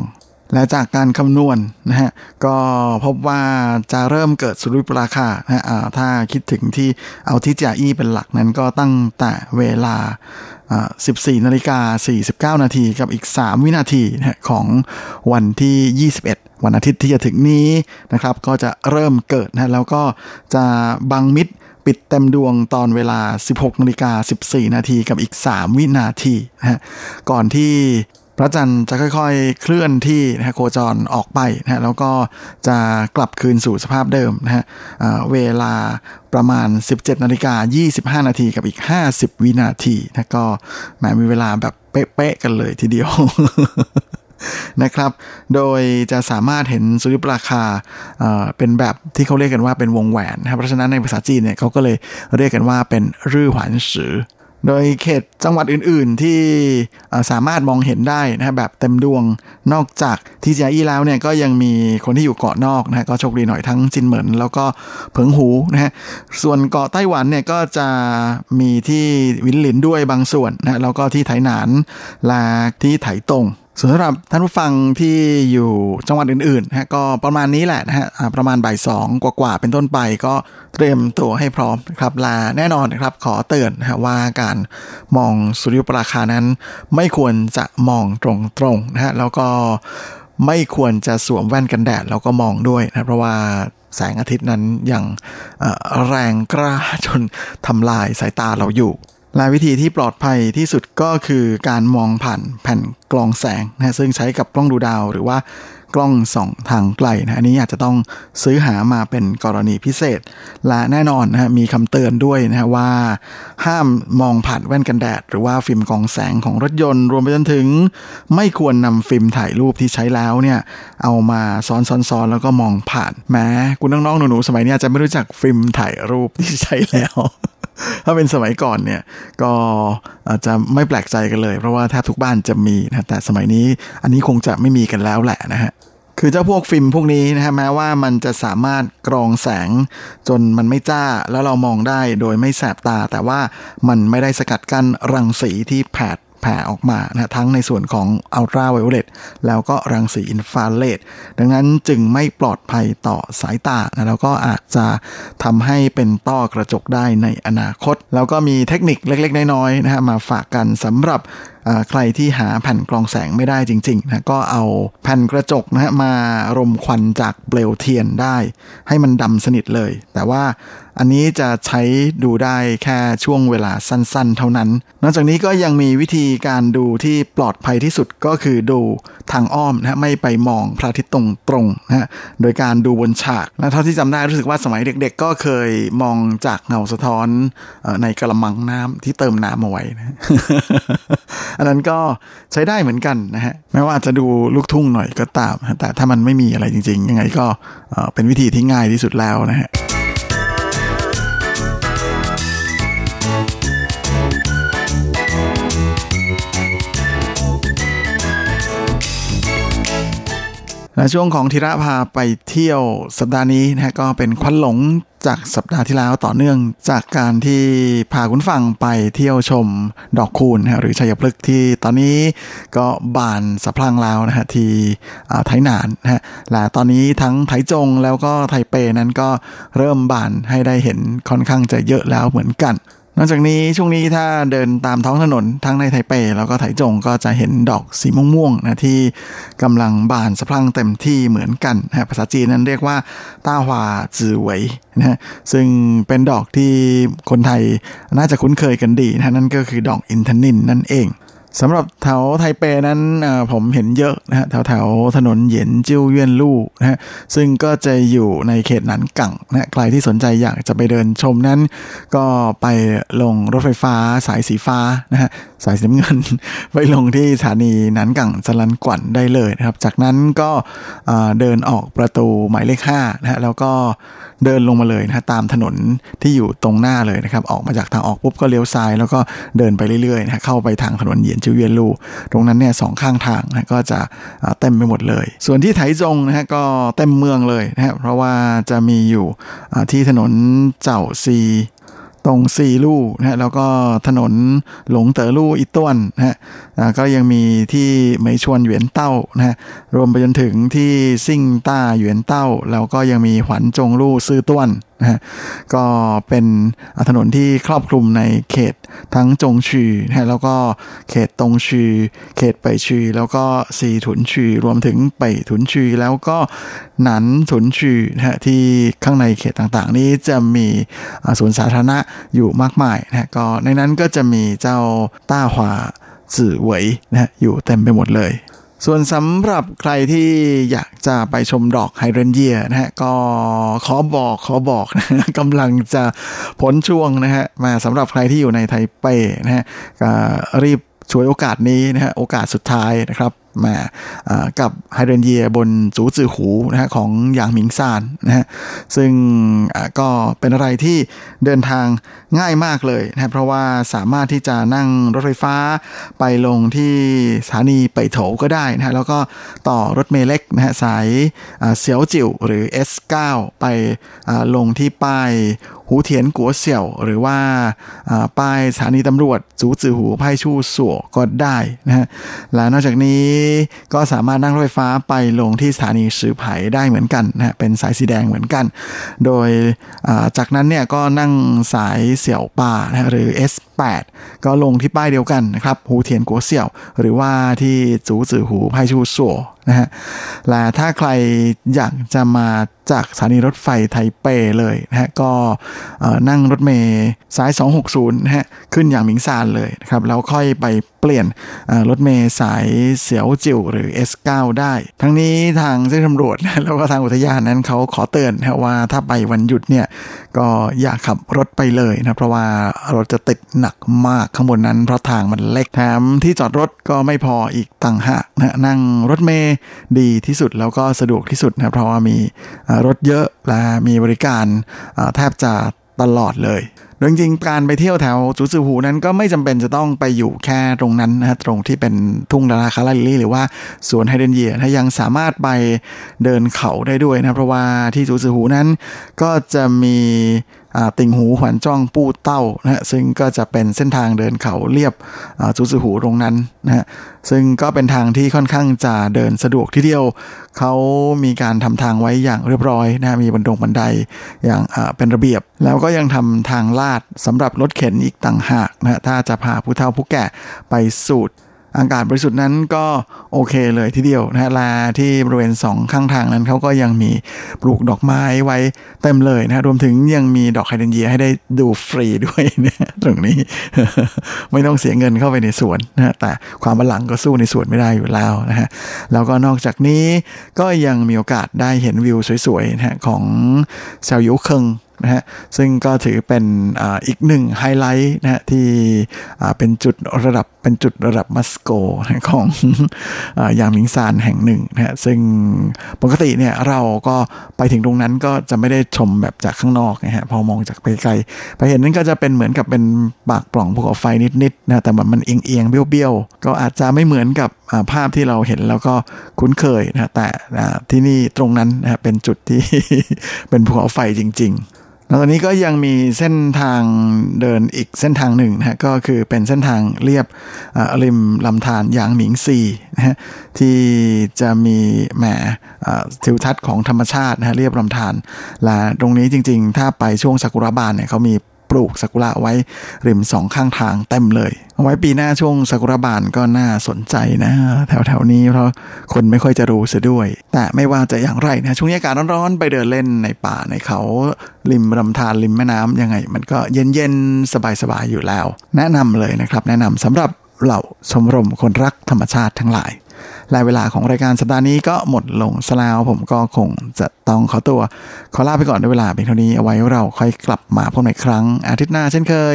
Speaker 9: และจากการคำนวณนนะฮะก็พบว่าจะเริ่มเกิดสุริยุปราคานะฮะถ้าคิดถึงที่เอาที่จาอี้เป็นหลักนั้นก็ตั้งแต่เวลา 14นาฬิกา49 นาทีกับอีก 3 วินาทีนะของวันที่ 21วันอาทิตย์ที่จะถึงนี้นะครับ ก็จะเริ่มเกิดนะแล้วก็จะบังมิดปิดเต็มดวงตอนเวลา 16นาฬิกา14 นาทีกับอีก 3 วินาทีนะฮะก่อนที่ พระจันทร์จะค่อยๆ เคลื่อนที่นะฮะโคจรออกไปนะฮะแล้วก็จะกลับคืนสู่สภาพเดิมนะฮะเวลาประมาณ 17นาฬิกา25 นาทีกับอีก 50 วินาทีนะก็แหมมีเวลาแบบเป๊ะๆกันเลยทีเดียวนะครับ โดยจะสามารถเห็นสุริยุปราคาเป็นแบบที่เขาเรียกกันว่าเป็นวงแหวนนะครับ เพราะฉะนั้นในภาษาจีนเนี่ยเขาก็เลยเรียกกันว่าเป็นรื่อหวานสือ โดยเขตจังหวัดอื่นๆที่สามารถมองเห็นได้นะแบบเต็มดวงนอกจากที่เจียอี้แล้วเนี่ยก็ยังมีคนที่อยู่เกาะนอกนะก็โชคดีหน่อยทั้งจินเหมินแล้วก็เผิงหูนะฮะส่วนเกาะไต้หวันเนี่ยก็จะมีที่วินหลินด้วยบางส่วนนะแล้วก็ที่ไถหนานลาที่ไถตง ส่วนสำหรับท่านผู้ฟังที่อยู่จังหวัดอื่นๆนะก็ประมาณนี้แหละนะฮะประมาณบ่ายสองกว่าๆเป็นต้นไปก็เตรียมตัวให้พร้อมครับลาแน่นอนนะครับขอเตือนนะว่าการมองสุริยุปราคานั้น ไม่ควรจะมองตรงๆนะฮะแล้วก็ไม่ควรจะสวมแว่นกันแดดแล้วก็มองด้วยนะเพราะว่าแสงอาทิตย์นั้นยังแรงกล้าจนทำลายสายตาเราอยู่ และวิธีที่ปลอดภัยที่สุดก็คือการมองผ่านแผ่นกล้องแสงนะซึ่งใช้กับกล้องดูดาวหรือว่ากล้องส่องทางไกลนะอันนี้อาจจะต้องซื้อหามาเป็นกรณีพิเศษ และแน่นอนนะฮะมีคำเตือนด้วยนะฮะว่า ห้ามมองผ่านแว่นกันแดด หรือว่าฟิล์มกองแสงของรถยนต์ รวมไปจนถึง ไม่ควรนำฟิล์มถ่ายรูปที่ใช้แล้วเนี่ยเอามาซ้อนๆแล้วก็มองผ่านแม้คุณน้องๆหนูๆสมัยนี้อาจจะไม่รู้จักฟิล์มถ่ายรูปที่ใช้แล้ว ถ้าเป็นสมัยก่อนเนี่ยก็อาจจะไม่แปลกใจกันเลย เพราะว่าแทบทุกบ้านจะมีนะแต่สมัยนี้อันนี้คงจะไม่มีกันแล้วแหละนะฮะคือเจ้าพวกฟิล์มพวกนี้นะฮะแม้ว่ามันจะสามารถกรองแสงจนมันไม่จ้าแล้วเรามองได้โดยไม่แสบตา แต่ว่ามันไม่ได้สกัดกั้นรังสีที่แผด แผ่ออกมานะทั้งในส่วนของอัลตราไวโอเลตแล้วก็รังสีอินฟราเรดดังนั้นจึงไม่ปลอดภัยต่อสายตานะแล้วก็อาจจะทำให้เป็นต้อกระจกได้ในอนาคต แล้วก็มีเทคนิคเล็กๆ น้อยๆนะฮะมาฝากกันสำหรับ ใครที่หาแผ่นกรองแสงไม่ได้จริงๆนะก็เอาแผ่นกระจกนะฮะมารมควันจากเปลวเทียนได้ ให้มันดำสนิทเลย แต่ว่าอันนี้จะใช้ดูได้แค่ช่วงเวลาสั้นๆ เท่านั้น นอกจากนี้ก็ยังมีวิธีการดูที่ปลอดภัยที่สุดก็คือดูทางอ้อมนะไม่ไปมองพระอาทิตย์ตรงๆนะโดยการดูบนฉากและเท่าที่จำได้รู้สึกว่าสมัยเด็กๆ ก็เคยมองจากเงาสะท้อนในกระมังน้ำที่เติมน้ำเอาไว้นะอันนั้นก็ใช้ได้เหมือนกันนะฮะแม้ว่าจะดูลูกทุ่งหน่อยก็ตาม แต่ถ้ามันไม่มีอะไรจริง ๆ ยังไงก็เป็นวิธีที่ง่ายที่สุดแล้วนะฮะและช่วงของธีระพาไปเที่ยวสัปดาห์นี้นะฮะก็เป็นควันหลง จากสัปดาห์ที่แล้วต่อเนื่องจากการที่พาคุณฟังไปเที่ยวชมดอกคูณหรือชัยพฤกษ์ที่ตอนนี้ก็บานสะพรั่งแล้วนะฮะที่ไทยนานนะฮะและตอนนี้ทั้งไทจงแล้วก็ไทเปนั้นก็เริ่มบานให้ได้เห็นค่อนข้างจะเยอะแล้วเหมือนกัน นอกจากนี้ช่วงนี้ถ้าเดินตามท้องถนนทั้งในไทเปแล้วก็ไถจงก็จะเห็นดอกสีม่วงๆนะที่กำลังบานสะพรั่งเต็มที่เหมือนกันนะภาษาจีนนั้นเรียกว่าต้าหวาจือเหวยนะฮะซึ่งเป็นดอกที่คนไทยน่าจะคุ้นเคยกันดีนะนั่นก็คือดอกอินทนินนั่นเอง สำหรับแถวไทเปนั้นผมเห็นเยอะนะฮะแถวแถวถนนเหยียนจิ้วเวียนลู่นะฮะซึ่งก็จะอยู่ในเขตหนันกังนะใครที่สนใจอยากจะไปเดินชมนั้น ก็ไปลงรถไฟฟ้าสายสีฟ้านะฮะสายสีน้ำเงิน ไปลงที่สถานีหนันกังสลันกวันได้เลยนะครับ จากนั้นก็เอ่อเดินออกประตูหมายเลข5นะฮะแล้วก็เดินลงมาเลยนะฮะตามถนนที่อยู่ตรงหน้าเลยนะครับออกมาจากทางออกปุ๊บก็เลี้ยวซ้าย แล้วก็เดินไปเรื่อยๆนะฮะเข้าไปทางถนนเหยียนจิวเวียนลูตรงนั้นเนี่ยสองข้างทางนะก็จะเต็มไปหมดเลย ส่วนที่ไถจงนะฮะก็เต็มเมืองเลยนะฮะเพราะว่าจะมีอยู่ที่ถนนเจ้าซีตรงซีลู่นะฮะแล้วก็ถนนหลงเต๋อลู่อีต้วนนะฮะก็ยังมีที่เหมยชวนเหวียนเต้านะฮะรวมไปจนถึงที่ซิ่งต้าเหวียนเต้า แล้วก็ยังมีหวันจงลู่ซื่อต้วน นะฮะก็เป็นถนนที่ครอบคลุมในเขตทั้งจงชีนะแล้วก็เขตตงชีเขตไปชีแล้วก็ซีถุนชีรวมถึงไปถุนชีแล้วก็หนันถุนชีนะฮะที่ข้างในเขตต่างๆ นี้จะมีสวนสาธารณะอยู่มากมายนะฮะก็ในนั้นก็จะมีเจ้าต้าหวาจื่อเหวยนะฮะอยู่เต็มไปหมดเลย ส่วนสำหรับใครที่อยากจะไปชมดอกไฮเดรนเยียนะฮะก็ขอบอกขอบอกนะฮะกำลังจะพ้นช่วงนะฮะมาสำหรับใครที่อยู่ในไทเปนะฮะรีบช่วยโอกาสนี้นะฮะโอกาสสุดท้ายนะครับ มาอ่กับไฮเดรนเยียบนจูจือหูนะฮะของหยางหมิงซานนะฮะซึ่งก็เป็นอะไรที่เดินทางง่ายมากเลยนะเพราะว่าสามารถที่จะนั่งรถไฟฟ้าไปลงที่สถานีไปโถก็ได้นะฮะแล้วก็ต่อรถเมล์เล็กนะฮะสายเสียวจิ๋วหรือ S9 ไปอ่าลงที่ป้าย หูเทียนกัวเสี่ยว หรือว่าป้ายสถานีตำรวจจูจือหูไพ่ชู่สัวก็ได้นะฮะและนอกจากนี้ก็สามารถนั่งรถไฟฟ้าไปลงที่สถานีสือไผ่ได้เหมือนกันนะฮะเป็นสายสีแดงเหมือนกัน โดยจากนั้นเนี่ยก็นั่งสายเสี่ยวป่านะหรือ S8 ก็ลงที่ป้ายเดียวกันนะครับหูเทียนกัวเสี่ยว หรือว่าที่จูจือหูไพ่ชู่สัว นะฮะและถ้าใครอยากจะมาจากสถานีรถไฟไทเปเลยนะฮะก็นั่งรถเมย์สาย 260นะฮะขึ้นอย่างหมิงซานเลยนะครับแล้วค่อยไปเปลี่ยนรถเมย์สายเสียวจิ๋วหรือ S9 ได้ ทั้งนี้ทางเจ้าหน้าที่ตำรวจแล้วก็ทางอุทยานนั้นเขาขอเตือนนะว่าถ้าไปวันหยุดเนี่ยก็อย่าขับรถไปเลยนะเพราะว่ารถจะติดหนักมากข้างบนนั้นเพราะทางมันเล็กแถมที่จอดรถก็ไม่พออีกต่างหากนะฮะนั่งรถเมล์ดีที่สุดแล้วก็สะดวกที่สุดนะเพราะว่ามีรถเยอะและมีบริการแทบจะตลอดเลยจริงๆการไปเที่ยวแถวจูซือหูนั้นก็ไม่จำเป็นจะต้องไปอยู่แค่ตรงนั้นนะฮะตรงที่เป็นทุ่งดารา calla lily หรือว่าสวนไฮเดรนเยียนะยังสามารถไปเดินเขาได้ด้วยนะเพราะว่าที่จูซือหูนั้นก็จะมี ติ่งหูหวันจ้องปูเต้านะฮะซึ่งก็จะเป็นเส้นทางเดินเขาเลียบจูซือหูตรงนั้นนะฮะซึ่งก็เป็นทางที่ค่อนข้างจะเดินสะดวกทีเดียว เขามีการทำทางไว้อย่างเรียบร้อยนะมีบันดงบันไดอย่างเป็นระเบียบ แล้วก็ยังทำทางลาดสำหรับรถเข็นอีกต่างหากนะฮะถ้าจะพาผู้เฒ่าผู้แก่ไปสูด อากาศบริสุทธิ์นั้นก็โอเคเลยทีเดียวนะฮะลาที่บริเวณสองข้างทางนั้นเขาก็ยังมีปลูกดอกไม้ไว้เต็มเลยนะฮะรวมถึงยังมีดอกไฮเดรนเยียให้ได้ดูฟรีด้วยเนี่ยตรงนี้ ไม่ต้องเสียเงินเข้าไปในสวนนะฮะแต่ความบัลลังก็สู้ในสวนไม่ได้อยู่แล้วนะฮะแล้วก็นอกจากนี้ก็ยังมีโอกาสได้เห็นวิวสวยๆนะฮะของเซลยุเคิง นะฮะซึ่งก็ถือเป็นอีกหนึ่งไฮไลท์นะฮะที่เป็นจุดระดับเป็นจุดระดับมัสโกของอยางหมิงซานแห่งหนึ่งนะฮะซึ่งปกติเนี่ยเราก็ไปถึงตรงนั้นก็จะไม่ได้ชมแบบจากข้างนอกนะฮะพอมองจากไปไกลไปเห็นนั่นก็จะเป็นเหมือนกับเป็นปากปล่องภูเขาไฟนิดๆนะแต่มันมันเอียงๆเบี้ยวๆ ก็อาจจะไม่เหมือนกับภาพที่เราเห็นแล้วก็คุ้นเคยนะแต่ที่นี่ตรงนั้นนะฮะเป็นจุดที่เป็นภูเขาไฟจริง ๆ แล้วตอนนี้ก็ยังมีเส้นทางเดินอีกเส้นทางหนึ่งนะก็คือเป็นเส้นทางเรียบอ่าริมลำธารยางหมิงซีนะฮะที่จะมีแหมอ่าทิวทัศน์ของธรรมชาตินะฮะเรียบลำธารและตรงนี้จริงๆ ถ้าไปช่วงซากุระบานเนี่ยเขามี ปลูกซากุระไว้ริมสองข้างทางเต็มเลย เอาไว้ปีหน้าช่วงซากุระบานก็น่าสนใจนะ แถวๆนี้เพราะคนไม่ค่อยจะรู้เสียด้วย แต่ไม่ว่าจะอย่างไรนะช่วงนี้อากาศร้อนๆ ไปเดินเล่นในป่าในเขาริมลำธารริมแม่น้ำยังไง มันก็เย็นๆ สบายๆอยู่แล้ว แนะนำเลยนะครับ แนะนำสำหรับเหล่าชมรมคนรักธรรมชาติทั้งหลาย และเวลาของรายการสัปดาห์นี้ก็หมดลงซะแล้วผมก็คงจะต้องขอตัว ขอลาไปก่อนด้วยเวลาเพียงเท่านี้เอาไว้เราค่อยกลับมาพบในครั้ง อาทิตย์หน้าเช่นเคย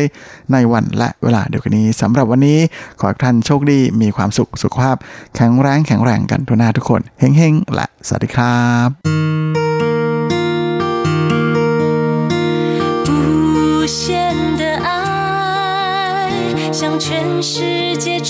Speaker 9: ในวันและเวลาเดียวกันนี้สำหรับวันนี้ขอให้ท่านโชคดีมีความสุขสุขภาพ แข็งแรงแข็งแรงกันทุกหน้าทุกคนเฮ้งๆและสวัสดีครับ
Speaker 5: 无限的爱向全世界传